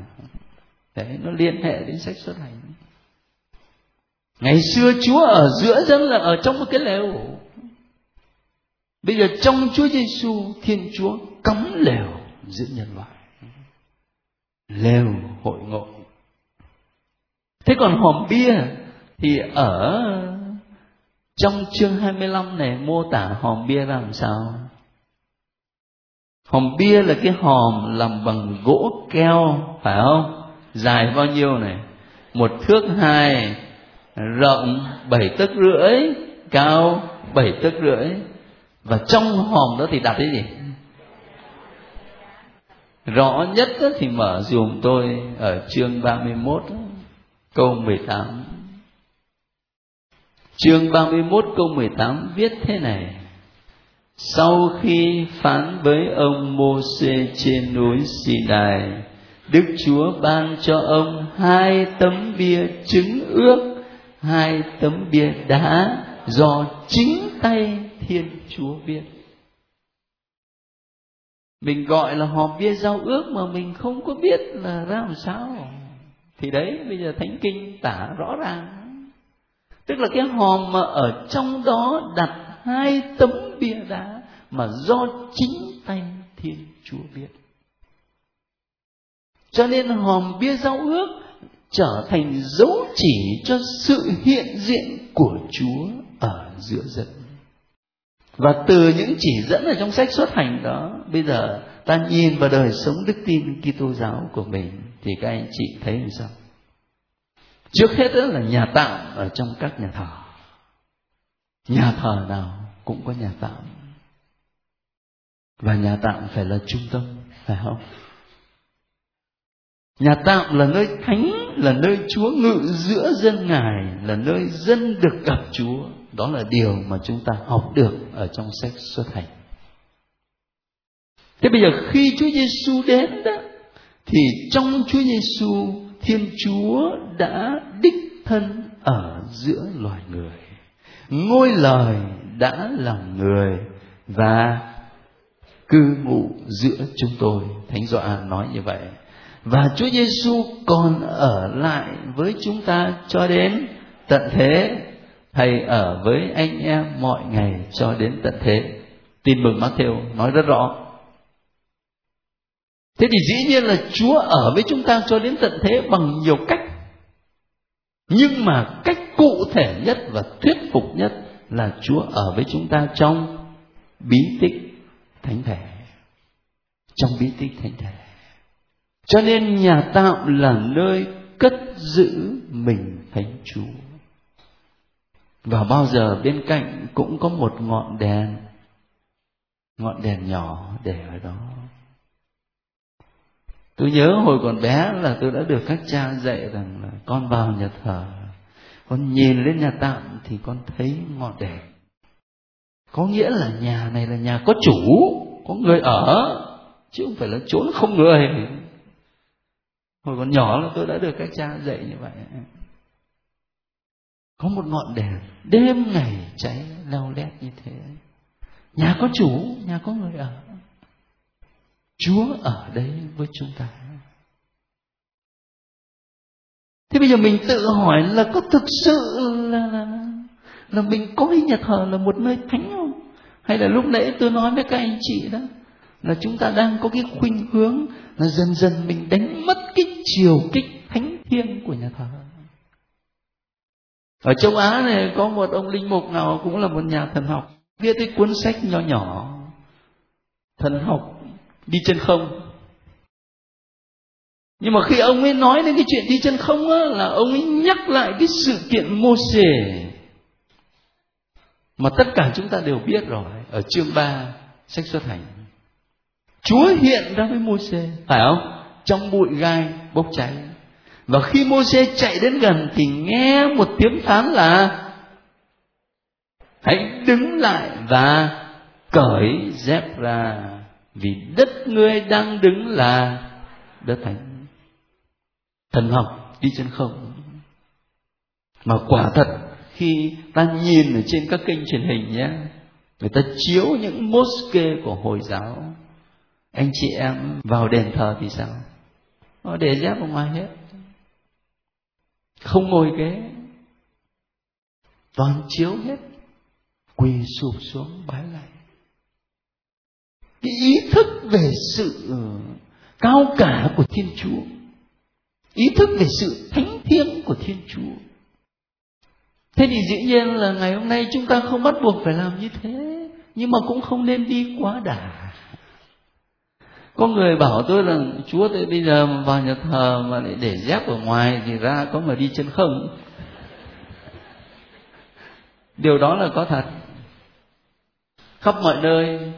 S1: Đấy, nó liên hệ đến sách xuất hành. Ngày xưa chúa ở giữa dân là ở trong một cái lều. Bây giờ trong chúa giêsu thiên chúa cắm lều giữa nhân loại. Lều hội ngộ. Thế còn hòm bia thì ở trong chương 25 này, mô tả hòm bia làm sao? Hòm bia là cái hòm làm bằng gỗ keo, phải không? Dài bao nhiêu này? Một thước hai, rộng bảy tấc rưỡi, cao bảy tấc rưỡi. Và trong hòm đó thì đặt cái gì? Rõ nhất thì mở dùm tôi ở chương 31 câu 18 Chương 31 câu 18 viết thế này. Sau khi phán với ông Môsê trên núi Sinai, Đức Chúa ban cho ông hai tấm bia trứng ước, Hai tấm bia đá do chính tay Thiên Chúa viết. Mình gọi là hòm bia giao ước mà mình không có biết là ra làm sao. Thì đấy, bây giờ thánh kinh tả rõ ràng tức là cái hòm mà ở trong đó đặt hai tấm bia đá mà do chính tay thiên chúa biết. Cho nên hòm bia giao ước trở thành dấu chỉ cho sự hiện diện của chúa ở giữa dân. Và từ những chỉ dẫn ở trong sách xuất hành đó, bây giờ ta nhìn vào đời sống đức tin Kitô giáo của mình, thì các anh chị thấy làm sao? Trước hết đó là nhà tạm ở trong các nhà thờ. Nhà thờ nào cũng có nhà tạm. Và nhà tạm phải là trung tâm, phải không? Nhà tạm là nơi thánh, là nơi chúa ngự giữa dân ngài, là nơi dân được gặp chúa. Đó là điều mà chúng ta học được ở trong sách xuất hành. Thế bây giờ khi chúa giêsu đến đó, thì trong chúa giêsu thiên chúa đã đích thân ở giữa loài người. Ngôi lời đã làm người và cư ngụ giữa chúng tôi. Thánh Doan nói như vậy. Và Chúa Giêsu còn ở lại với chúng ta cho đến tận thế thầy ở với anh em mọi ngày cho đến tận thế. Tin mừng Matthew nói rất rõ thế thì dĩ nhiên là Chúa ở với chúng ta cho đến tận thế bằng nhiều cách. Nhưng mà cách cụ thể nhất và thuyết phục nhất là Chúa ở với chúng ta trong bí tích thánh thể. Trong bí tích thánh thể. Cho nên nhà tạo là nơi cất giữ mình thánh chúa. Và bao giờ bên cạnh cũng có một ngọn đèn. Ngọn đèn nhỏ để ở đó tôi nhớ hồi còn bé là tôi đã được các cha dạy rằng là con vào nhà thờ, con nhìn lên nhà tạm thì con thấy ngọn đèn. Có nghĩa là nhà này là nhà có chủ, có người ở, chứ không phải là trốn không người. Hồi còn nhỏ là tôi đã được các cha dạy như vậy. Có một ngọn đèn, đêm ngày cháy leo lét như thế. Nhà có chủ, nhà có người ở chúa ở đây với chúng ta. Thế bây giờ mình tự hỏi là có thực sự là là, là mình coi nhà thờ là một nơi thánh không? Hay là lúc nãy tôi nói với các anh chị đó là chúng ta đang có cái khuynh hướng là dần dần mình đánh mất cái chiều kích thánh thiêng của nhà thờ. Ở châu á này có một ông linh mục nào cũng là một nhà thần học viết cái cuốn sách nhỏ nhỏ thần học đi chân không nhưng mà khi ông ấy nói đến cái chuyện đi chân không á, là ông ấy nhắc lại cái sự kiện mô xề mà tất cả chúng ta đều biết rồi ở chương 3 sách xuất hành Chúa hiện ra với Môsê, phải không? Trong bụi gai bốc cháy. Và khi Môsê chạy đến gần thì nghe một tiếng phán là hãy đứng lại và cởi dép ra vì đất ngươi đang đứng là đất thánh. Thần học đi trên không. Mà quả thật, khi ta nhìn ở trên các kênh truyền hình nhé, người ta chiếu những mosque của hồi giáo, anh chị em vào đền thờ thì sao? Nó để dép ở ngoài hết. Không ngồi ghế. Toàn chiếu hết. Quỳ sụp xuống bái lại cái ý thức về sự ờ, cao cả của thiên chúa. Ý thức về sự thánh thiêng của thiên chúa. Thế thì dĩ nhiên là ngày hôm nay chúng ta không bắt buộc phải làm như thế, nhưng mà cũng không nên đi quá đà. Có người bảo tôi là chúa tôi bây giờ vào nhà thờ mà lại để dép ở ngoài thì ra có mà đi chân không? Điều đó là có thật. Khắp mọi nơi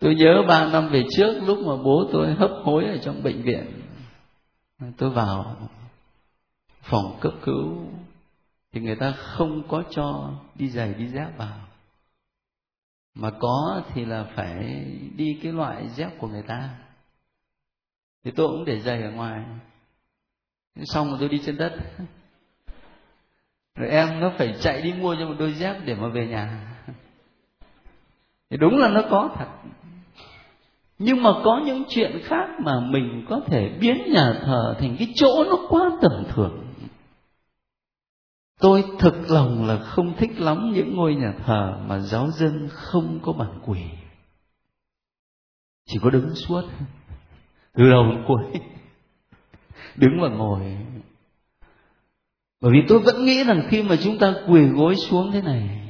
S1: tôi nhớ ba năm về trước, lúc mà bố tôi hấp hối ở trong bệnh viện. Tôi vào phòng cấp cứu, thì người ta không có cho đi giày, đi dép vào. Mà có thì là phải đi cái loại dép của người ta. Thì tôi cũng để giày ở ngoài. Xong rồi tôi đi trên đất. Rồi em nó phải chạy đi mua cho một đôi dép để mà về nhà. Thì đúng là nó có thật nhưng mà có những chuyện khác mà mình có thể biến nhà thờ thành cái chỗ nó quá tầm thường. Tôi thực lòng là không thích lắm những ngôi nhà thờ mà giáo dân không có bản quỷ chỉ có đứng suốt từ đầu đến cuối, đứng và ngồi. Bởi vì tôi vẫn nghĩ rằng khi mà chúng ta quỳ gối xuống thế này,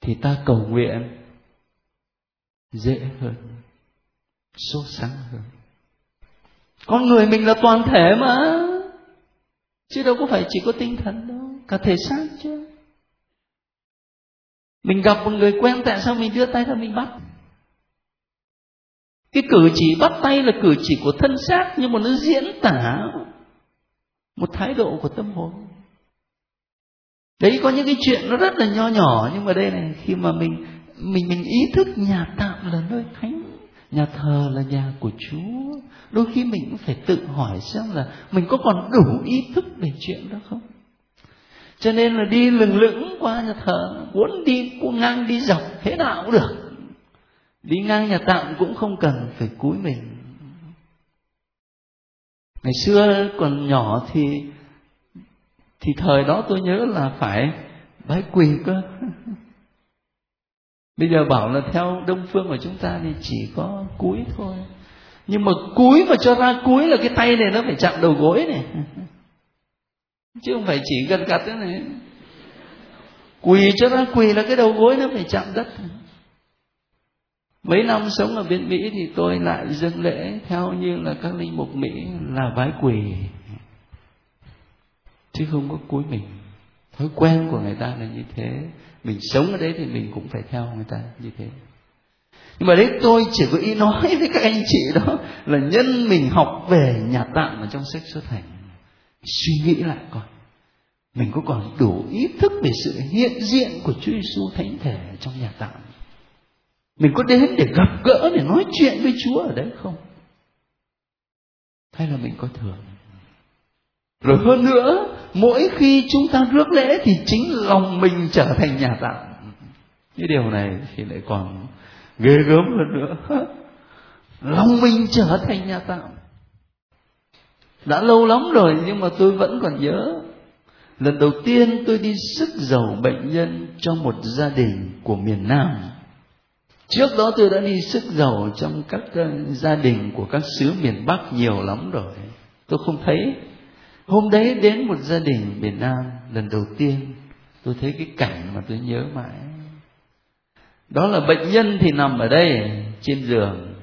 S1: thì ta cầu nguyện dễ hơn sốt sáng hơn. Con người mình là toàn thể mà. Chứ đâu có phải chỉ có tinh thần đâu. Cả thể xác chứ. Mình gặp một người quen tại sao mình đưa tay ra mình bắt? Cái cử chỉ bắt tay là cử chỉ của thân xác nhưng mà nó diễn tả một thái độ của tâm hồn. Đấy, có những cái chuyện nó rất là nho nhỏ nhưng mà đây này, khi mà mình mình mình ý thức nhà tạm là nơi thánh nhà thờ là nhà của chúa. Đôi khi mình cũng phải tự hỏi xem là mình có còn đủ ý thức về chuyện đó không? Cho nên là đi lừng lững qua nhà thờ muốn đi ngang đi dọc thế nào cũng được. Đi ngang nhà tạm cũng không cần phải cúi mình. Ngày xưa còn nhỏ thì thì thời đó tôi nhớ là phải bái quỳ cơ bây giờ bảo là theo đông phương của chúng ta thì chỉ có cúi thôi. Nhưng mà cúi mà cho ra cúi là cái tay này nó phải chạm đầu gối này. Chứ không phải chỉ gần gặt thế này. Quỳ cho ra quỳ là cái đầu gối nó phải chạm đất. Mấy năm sống ở bên mỹ thì tôi lại dâng lễ theo như là các linh mục mỹ là vái quỳ. Chứ không có cúi mình. Thói quen của người ta là như thế mình sống ở đấy thì mình cũng phải theo người ta như thế. Nhưng mà đấy, tôi chỉ có ý nói với các anh chị đó là nhân mình học về nhà tạm ở trong sách xuất hành. Suy nghĩ lại coi, mình có còn đủ ý thức về sự hiện diện của Chúa Giêsu thánh thể trong nhà tạm? Mình có đến để gặp gỡ, để nói chuyện với Chúa ở đấy không? Hay là mình có thường rồi hơn nữa, mỗi khi chúng ta rước lễ thì chính lòng mình trở thành nhà tạm. Cái điều này thì lại còn ghê gớm hơn nữa. Lòng mình trở thành nhà tạm. Đã lâu lắm rồi nhưng mà tôi vẫn còn nhớ. Lần đầu tiên tôi đi sức dầu bệnh nhân cho một gia đình của miền nam. Trước đó tôi đã đi sức dầu trong các ờ, gia đình của các xứ miền bắc nhiều lắm rồi. Tôi không thấy hôm đấy đến một gia đình miền nam, lần đầu tiên, tôi thấy cái cảnh mà tôi nhớ mãi. Đó là bệnh nhân thì nằm ở đây, trên giường.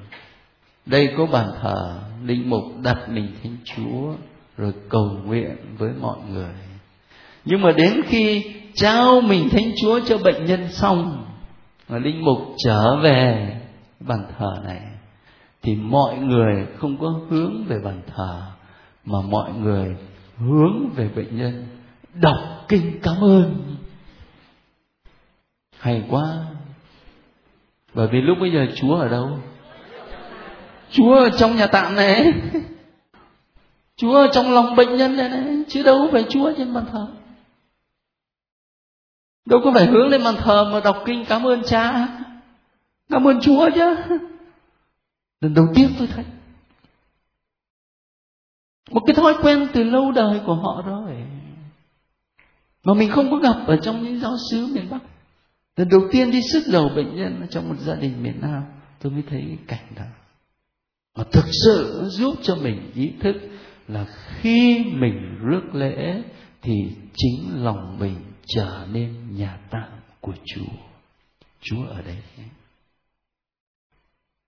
S1: Đây có bàn thờ, linh mục đặt mình thánh chúa, rồi cầu nguyện với mọi người. Nhưng mà đến khi trao mình thánh chúa cho bệnh nhân xong và linh mục trở về bàn thờ này, thì mọi người không có hướng về bàn thờ, mà mọi người hướng về bệnh nhân. Đọc kinh cảm ơn. Hay quá. Bởi vì lúc bây giờ chúa ở đâu? Chúa ở trong nhà tạm này. Chúa ở trong lòng bệnh nhân này, này. Chứ đâu phải chúa trên bàn thờ. Đâu có phải hướng lên bàn thờ mà đọc kinh cảm ơn cha. Cảm ơn chúa chứ. Lần đầu tiên tôi thấy một cái thói quen từ lâu đời của họ rồi mà mình không có gặp ở trong những giáo xứ miền bắc lần đầu tiên đi sức đầu bệnh nhân trong một gia đình miền nam, tôi mới thấy cái cảnh đó mà thực sự giúp cho mình ý thức là khi mình rước lễ thì chính lòng mình trở nên nhà tạm của Chúa. Chúa ở đây.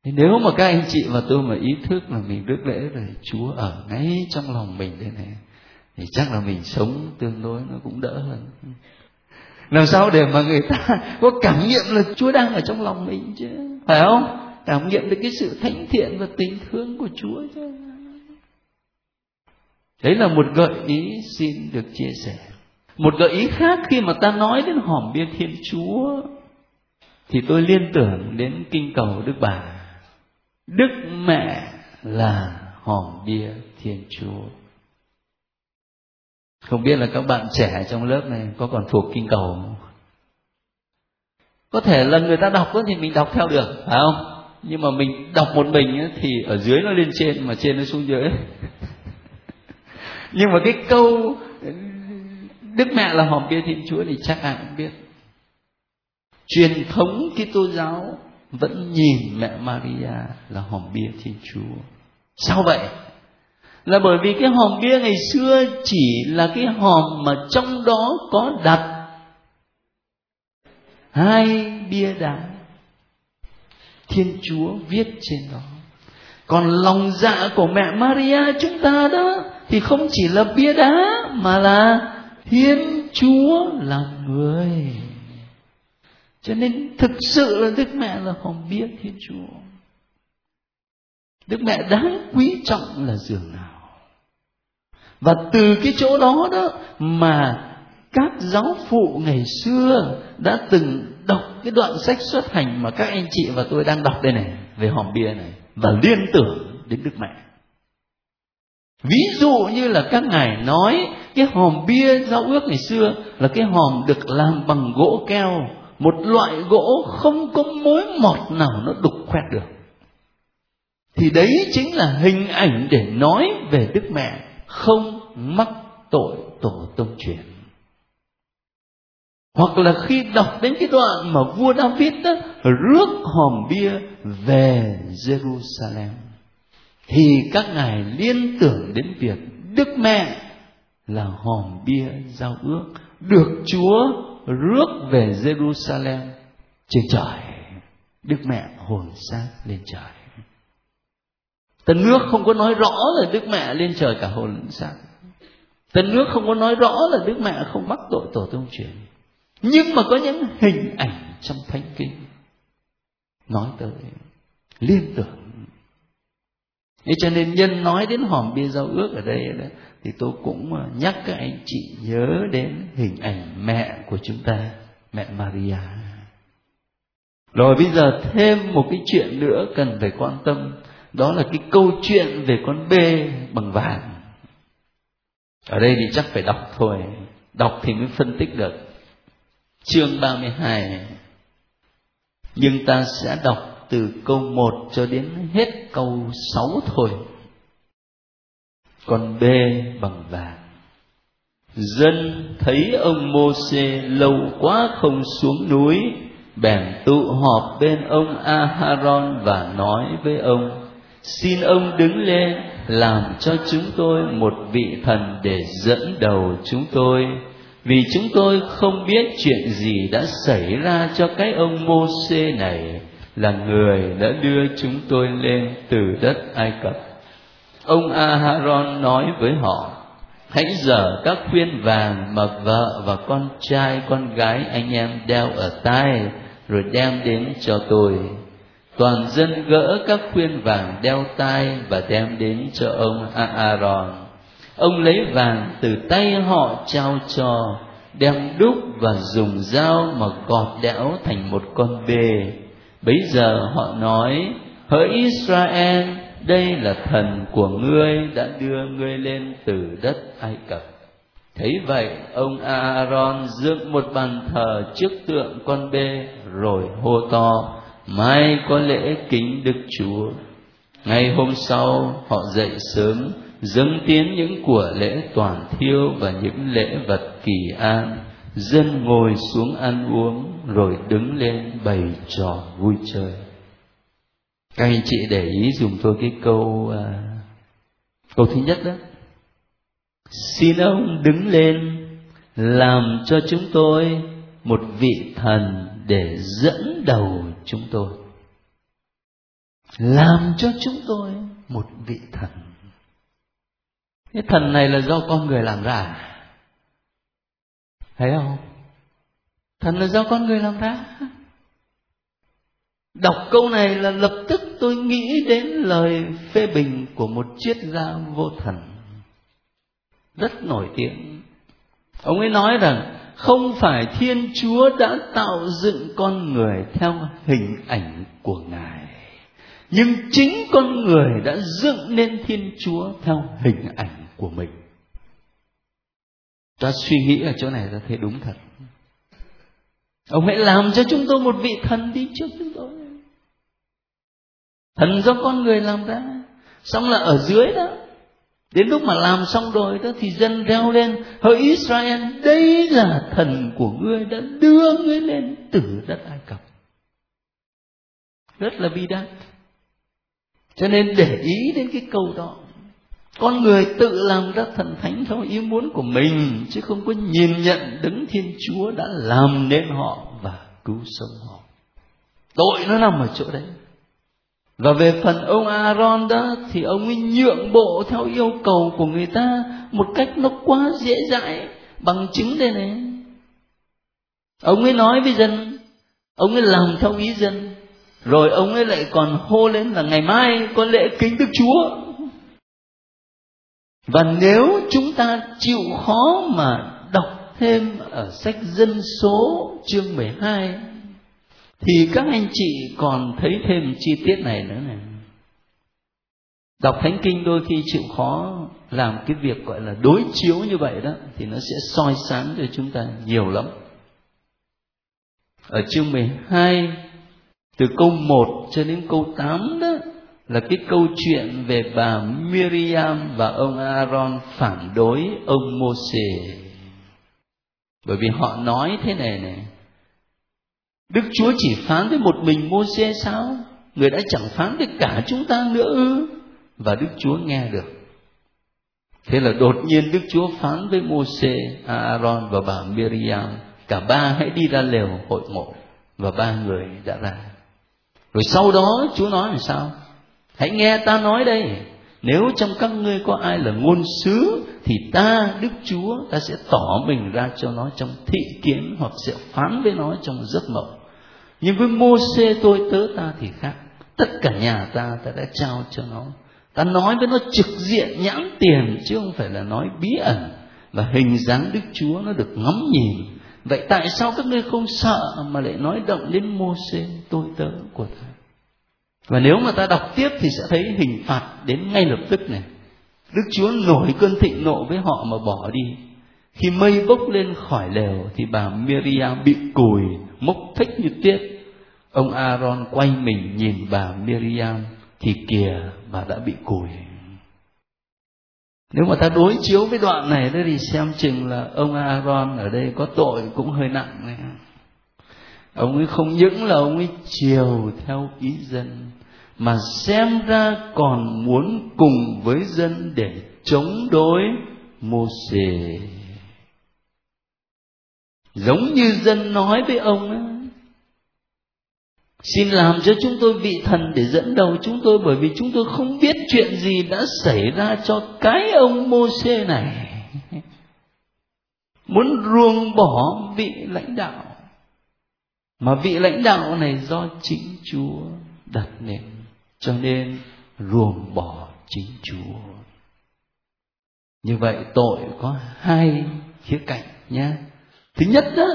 S1: Thế nếu mà các anh chị và tôi mà ý thức là mình rước lễ rồi Chúa ở ngay trong lòng mình đây này thì chắc là mình sống tương đối nó cũng đỡ hơn. Làm sao để mà người ta có cảm nghiệm là Chúa đang ở trong lòng mình chứ, phải không? Cảm nghiệm được cái sự thánh thiện và tình thương của Chúa chứ. Đấy là một gợi ý xin được chia sẻ một gợi ý khác khi mà ta nói đến hòm bia thiên chúa thì tôi liên tưởng đến kinh cầu đức bà đức mẹ là hòm bia thiên chúa. Không biết là các bạn trẻ trong lớp này có còn thuộc kinh cầu không? Có thể là người ta đọc thì mình đọc theo được, phải không? Nhưng mà mình đọc một mình thì ở dưới nó lên trên mà trên nó xuống dưới. Nhưng mà cái câu đức mẹ là hòm bia thiên chúa thì chắc ai cũng biết. Truyền thống Kitô giáo vẫn nhìn mẹ Maria là hòm bia thiên chúa. Sao vậy? Là bởi vì cái hòm bia ngày xưa chỉ là cái hòm mà trong đó có đặt hai bia đá. Thiên chúa viết trên đó. Còn lòng dạ của mẹ maria chúng ta đó thì không chỉ là bia đá mà là thiên chúa là người cho nên thực sự là đức mẹ là hòm bia thiên chúa đức mẹ đáng quý trọng là giường nào và từ cái chỗ đó đó mà các giáo phụ ngày xưa đã từng đọc cái đoạn sách xuất hành mà các anh chị và tôi đang đọc đây này về hòm bia này và liên tưởng đến Đức Mẹ. Ví dụ như là các ngài nói cái hòm bia giao ước ngày xưa là cái hòm được làm bằng gỗ keo, một loại gỗ không có mối mọt nào nó đục khoét được. Thì đấy chính là hình ảnh để nói về Đức Mẹ không mắc tội tổ tông truyền hoặc là khi đọc đến cái đoạn mà vua David đó, rước hòm bia về Jerusalem thì các ngài liên tưởng đến việc Đức Mẹ là hòm bia giao ước được Chúa rước về Jerusalem trên trời. Đức Mẹ hồn xác lên trời. Tân nước không có nói rõ là Đức Mẹ lên trời cả hồn xác. Tân nước không có nói rõ là Đức Mẹ không mắc tội tổ tông truyền nhưng mà có những hình ảnh trong thánh kinh nói tới, liên tưởng Thế cho nên nhân nói đến hòm bia giao ước ở đây đó, thì tôi cũng ờ, nhắc các anh chị nhớ đến hình ảnh mẹ của chúng ta, mẹ Maria. Rồi bây giờ thêm một cái chuyện nữa cần phải quan tâm, đó là cái câu chuyện về con bê bằng vàng. Ở đây thì chắc phải đọc thôi, đọc thì mới phân tích được chương 32 nhưng ta sẽ đọc từ câu 1 cho đến hết câu 6 thôi. Còn B bằng vàng. Dân thấy ông Môsê lâu quá không xuống núi, bèn tụ họp bên ông Aharon và nói với ông, xin ông đứng lên, làm cho chúng tôi một vị thần để dẫn đầu chúng tôi. Vì chúng tôi không biết chuyện gì đã xảy ra cho cái ông mô xê này là người đã đưa chúng tôi lên từ đất ai cập. Ông aharon nói với họ, hãy dở các khuyên vàng mà vợ và con trai, con gái anh em đeo ở tai rồi đem đến cho tôi. Toàn dân gỡ các khuyên vàng đeo tai và đem đến cho ông aaron ông lấy vàng từ tay họ trao cho, đem đúc và dùng dao mà gọt đẽo thành một con bê bấy giờ họ nói, hỡi israel, đây là thần của ngươi đã đưa ngươi lên từ đất ai cập. Thấy vậy, ông aaron dựng một bàn thờ trước tượng con bê rồi hô to, mai có lễ kính đức chúa. Ngày hôm sau, họ dậy sớm, dâng tiến những của lễ toàn thiêu và những lễ vật kỳ an dân ngồi xuống ăn uống rồi đứng lên bày trò vui chơi. Các anh chị để ý dùng tôi cái câu à, câu thứ nhất đó. Xin ông đứng lên làm cho chúng tôi một vị thần để dẫn đầu chúng tôi. Làm cho chúng tôi một vị thần. Cái thần này là do con người làm ra à? Thấy không? Thần là do con người làm ra. Đọc câu này là lập tức tôi nghĩ đến lời phê bình của một triết gia vô thần. Rất nổi tiếng. Ông ấy nói rằng, không phải thiên chúa đã tạo dựng con người theo hình ảnh của ngài, nhưng chính con người đã dựng nên thiên chúa theo hình ảnh của mình ta suy nghĩ ở chỗ này ta thấy đúng thật. Ông hãy làm cho chúng tôi một vị thần đi trước chúng tôi. Thần do con người làm ra. Xong là ở dưới đó, đến lúc mà làm xong rồi đó thì dân reo lên, hỡi Israel, đây là thần của ngươi đã đưa ngươi lên từ đất Ai Cập. Rất là bi đát. Cho nên để ý đến cái câu đó con người tự làm ra thần thánh theo ý muốn của mình, chứ không có nhìn nhận đứng thiên chúa đã làm nên họ và cứu sống họ. Tội nó nằm ở chỗ đấy. Và về phần ông Aaron đó, thì ông ấy nhượng bộ theo yêu cầu của người ta một cách nó quá dễ dãi, bằng chứng đây này. Ông ấy nói với dân, ông ấy làm theo ý dân, rồi ông ấy lại còn hô lên là ngày mai có lễ kính đức chúa và nếu chúng ta chịu khó mà đọc thêm ở sách dân số chương 12 thì các anh chị còn thấy thêm chi tiết này nữa này. Đọc thánh kinh đôi khi chịu khó làm cái việc gọi là đối chiếu như vậy đó, thì nó sẽ soi sáng cho chúng ta nhiều lắm. Ở chương 12 từ câu 1 cho đến câu 8 đó là cái câu chuyện về bà Miriam và ông Aaron phản đối ông Môsê. Bởi vì họ nói thế này này, Đức Chúa chỉ phán với một mình Môsê sao? Người đã chẳng phán với cả chúng ta nữa ư? Và Đức Chúa nghe được. Thế là đột nhiên Đức Chúa phán với Môsê, Aaron và bà Miriam, cả ba hãy đi ra lều hội ngộ và ba người đã ra. Rồi sau đó Chúa nói làm sao? Hãy nghe ta nói đây, nếu trong các ngươi có ai là ngôn sứ thì ta Đức Chúa ta sẽ tỏ mình ra cho nó trong thị kiến hoặc sẽ phán với nó trong giấc mộng. Nhưng với mô xê tôi tớ ta thì khác. Tất cả nhà ta ta đã trao cho nó. Ta nói với nó trực diện nhãn tiền chứ không phải là nói bí ẩn. Và hình dáng Đức Chúa nó được ngắm nhìn. Vậy tại sao các ngươi không sợ mà lại nói động đến mô xê tôi tớ của ta? Và nếu mà ta đọc tiếp thì sẽ thấy hình phạt đến ngay lập tức này. Đức Chúa nổi cơn thịnh nộ với họ mà bỏ đi. Khi mây bốc lên khỏi lều thì bà Miriam bị cùi, mốc thích như tuyết. Ông Aaron quay mình nhìn bà Miriam thì kìa bà đã bị cùi. Nếu mà ta đối chiếu với đoạn này đó thì xem chừng là ông Aaron ở đây có tội cũng hơi nặng này. Ông ấy không những là ông ấy chiều theo ý dân mà xem ra còn muốn cùng với dân để chống đối Mô-xê. Giống như dân nói với ông ấy, Xin làm cho chúng tôi vị thần để dẫn đầu chúng tôi bởi vì chúng tôi không biết chuyện gì đã xảy ra cho cái ông Mô-xê này. Muốn ruồng bỏ vị lãnh đạo. Mà vị lãnh đạo này do chính Chúa đặt nên cho nên ruồng bỏ chính chúa. Như vậy tội có hai khía cạnh nhé. Thứ nhất đó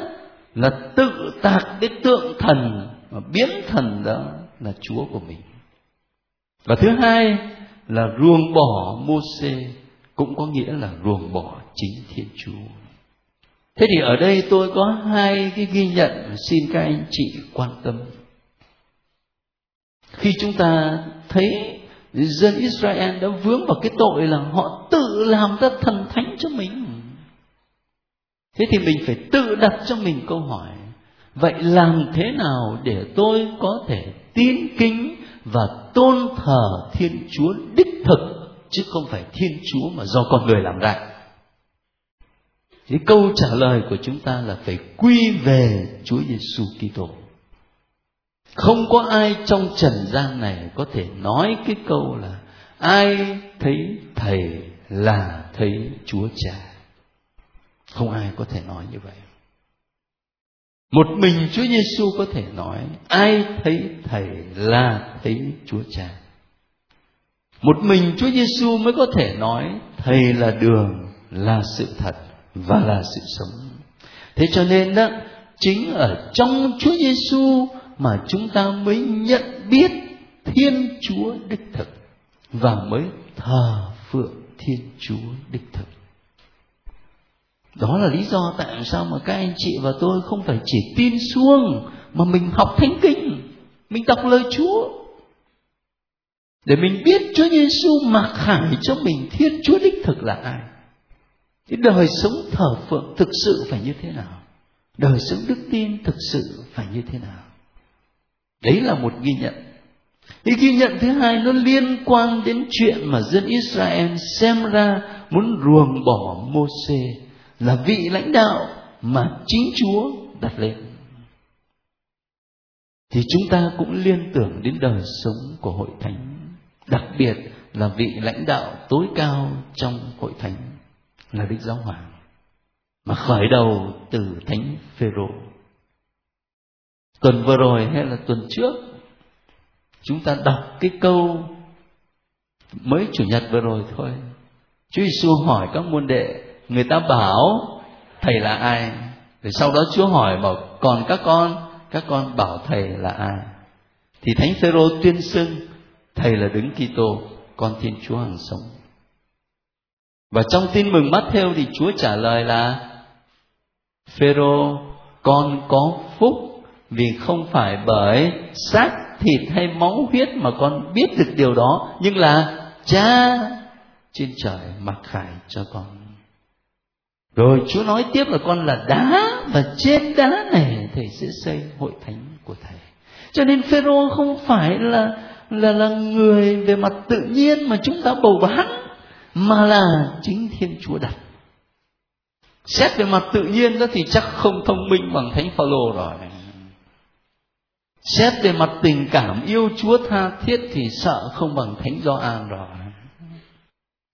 S1: là tự tạc cái tượng thần và biến thần đó là chúa của mình. Và thứ hai là ruồng bỏ mô cũng có nghĩa là ruồng bỏ chính thiên chúa thế thì ở đây tôi có hai cái ghi nhận xin các anh chị quan tâm. Khi chúng ta thấy dân Israel đã vướng vào cái tội là họ tự làm ra thần thánh cho mình. Thế thì mình phải tự đặt cho mình câu hỏi, vậy làm thế nào để tôi có thể tin kính và tôn thờ thiên chúa đích thực, chứ không phải thiên chúa mà do con người làm ra? Thì câu trả lời của chúng ta là phải quy về Chúa Giêsu Kitô. Không có ai trong trần gian này có thể nói cái câu là, ai thấy thầy là thấy chúa cha? Không ai có thể nói như vậy. Một mình chúa giêsu có thể nói, ai thấy thầy là thấy chúa cha? Một mình chúa giêsu mới có thể nói, thầy là đường, là sự thật và là sự sống thế cho nên đó chính ở trong Chúa Giêsu mà chúng ta mới nhận biết Thiên Chúa đích thực và mới thờ phượng Thiên Chúa đích thực. Đó là lý do tại sao mà các anh chị và tôi không phải chỉ tin xuông mà mình học thánh kinh, mình đọc lời Chúa để mình biết Chúa Giêsu mặc khải cho mình Thiên Chúa đích thực là ai thì đời sống thờ phượng thực sự phải như thế nào? Đời sống đức tin thực sự phải như thế nào? Đấy là một ghi nhận. Cái ghi nhận thứ hai nó liên quan đến chuyện mà dân Israel xem ra muốn ruồng bỏ Môsê là vị lãnh đạo mà chính Chúa đặt lên. Thì chúng ta cũng liên tưởng đến đời sống của hội thánh, đặc biệt là vị lãnh đạo tối cao trong hội thánh là Đức Giáo Hoàng mà khởi đầu từ Thánh Phêrô. Tuần vừa rồi hay là tuần trước chúng ta đọc cái câu mới chủ nhật vừa rồi thôi. Chúa Giêsu hỏi các môn đệ, người ta bảo thầy là ai? Rồi sau đó Chúa hỏi bảo còn các con, các con bảo thầy là ai? Thì Thánh Phêrô tuyên xưng thầy là đứng Kitô con Thiên Chúa hàng sống và trong tin mừng mắt theo thì Chúa trả lời là, Phêrô, con có phúc vì không phải bởi xác thịt hay máu huyết mà con biết được điều đó, nhưng là cha trên trời mặc khải cho con. Rồi Chúa nói tiếp là con là đá và trên đá này thầy sẽ xây hội thánh của thầy. Cho nên Phêrô không phải là là là người về mặt tự nhiên mà chúng ta bầu bán mà là chính thiên chúa đặt. Xét về mặt tự nhiên đó thì chắc không thông minh bằng thánh phaolô rồi. Xét về mặt tình cảm yêu chúa tha thiết thì sợ không bằng thánh gioan rồi.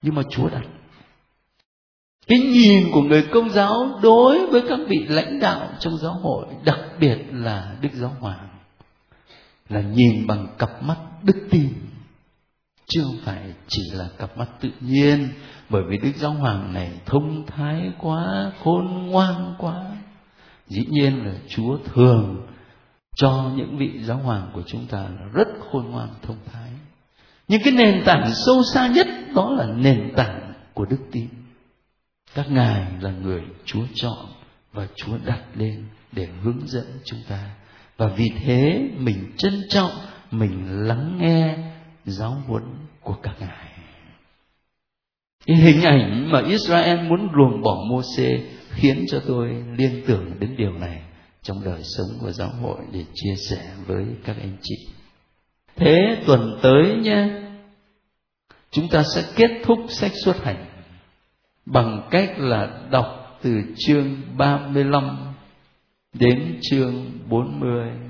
S1: Nhưng mà chúa đặt. Cái nhìn của người công giáo đối với các vị lãnh đạo trong giáo hội, đặc biệt là đức giáo hoàng, là nhìn bằng cặp mắt đức tin chứ không phải chỉ là cặp mắt tự nhiên, bởi vì đức giáo hoàng này thông thái quá, khôn ngoan quá. Dĩ nhiên là chúa thường cho những vị giáo hoàng của chúng ta là rất khôn ngoan, thông thái. Nhưng cái nền tảng sâu xa nhất đó là nền tảng của đức tin. Các ngài là người chúa chọn và chúa đặt lên để hướng dẫn chúng ta. Và vì thế mình trân trọng, mình lắng nghe giáo huấn của các ngài cái hình ảnh mà Israel muốn ruồng bỏ Môse khiến cho tôi liên tưởng đến điều này trong đời sống của giáo hội để chia sẻ với các anh chị. Thế tuần tới nha, chúng ta sẽ kết thúc sách xuất hành bằng cách là đọc từ chương 35 đến chương 40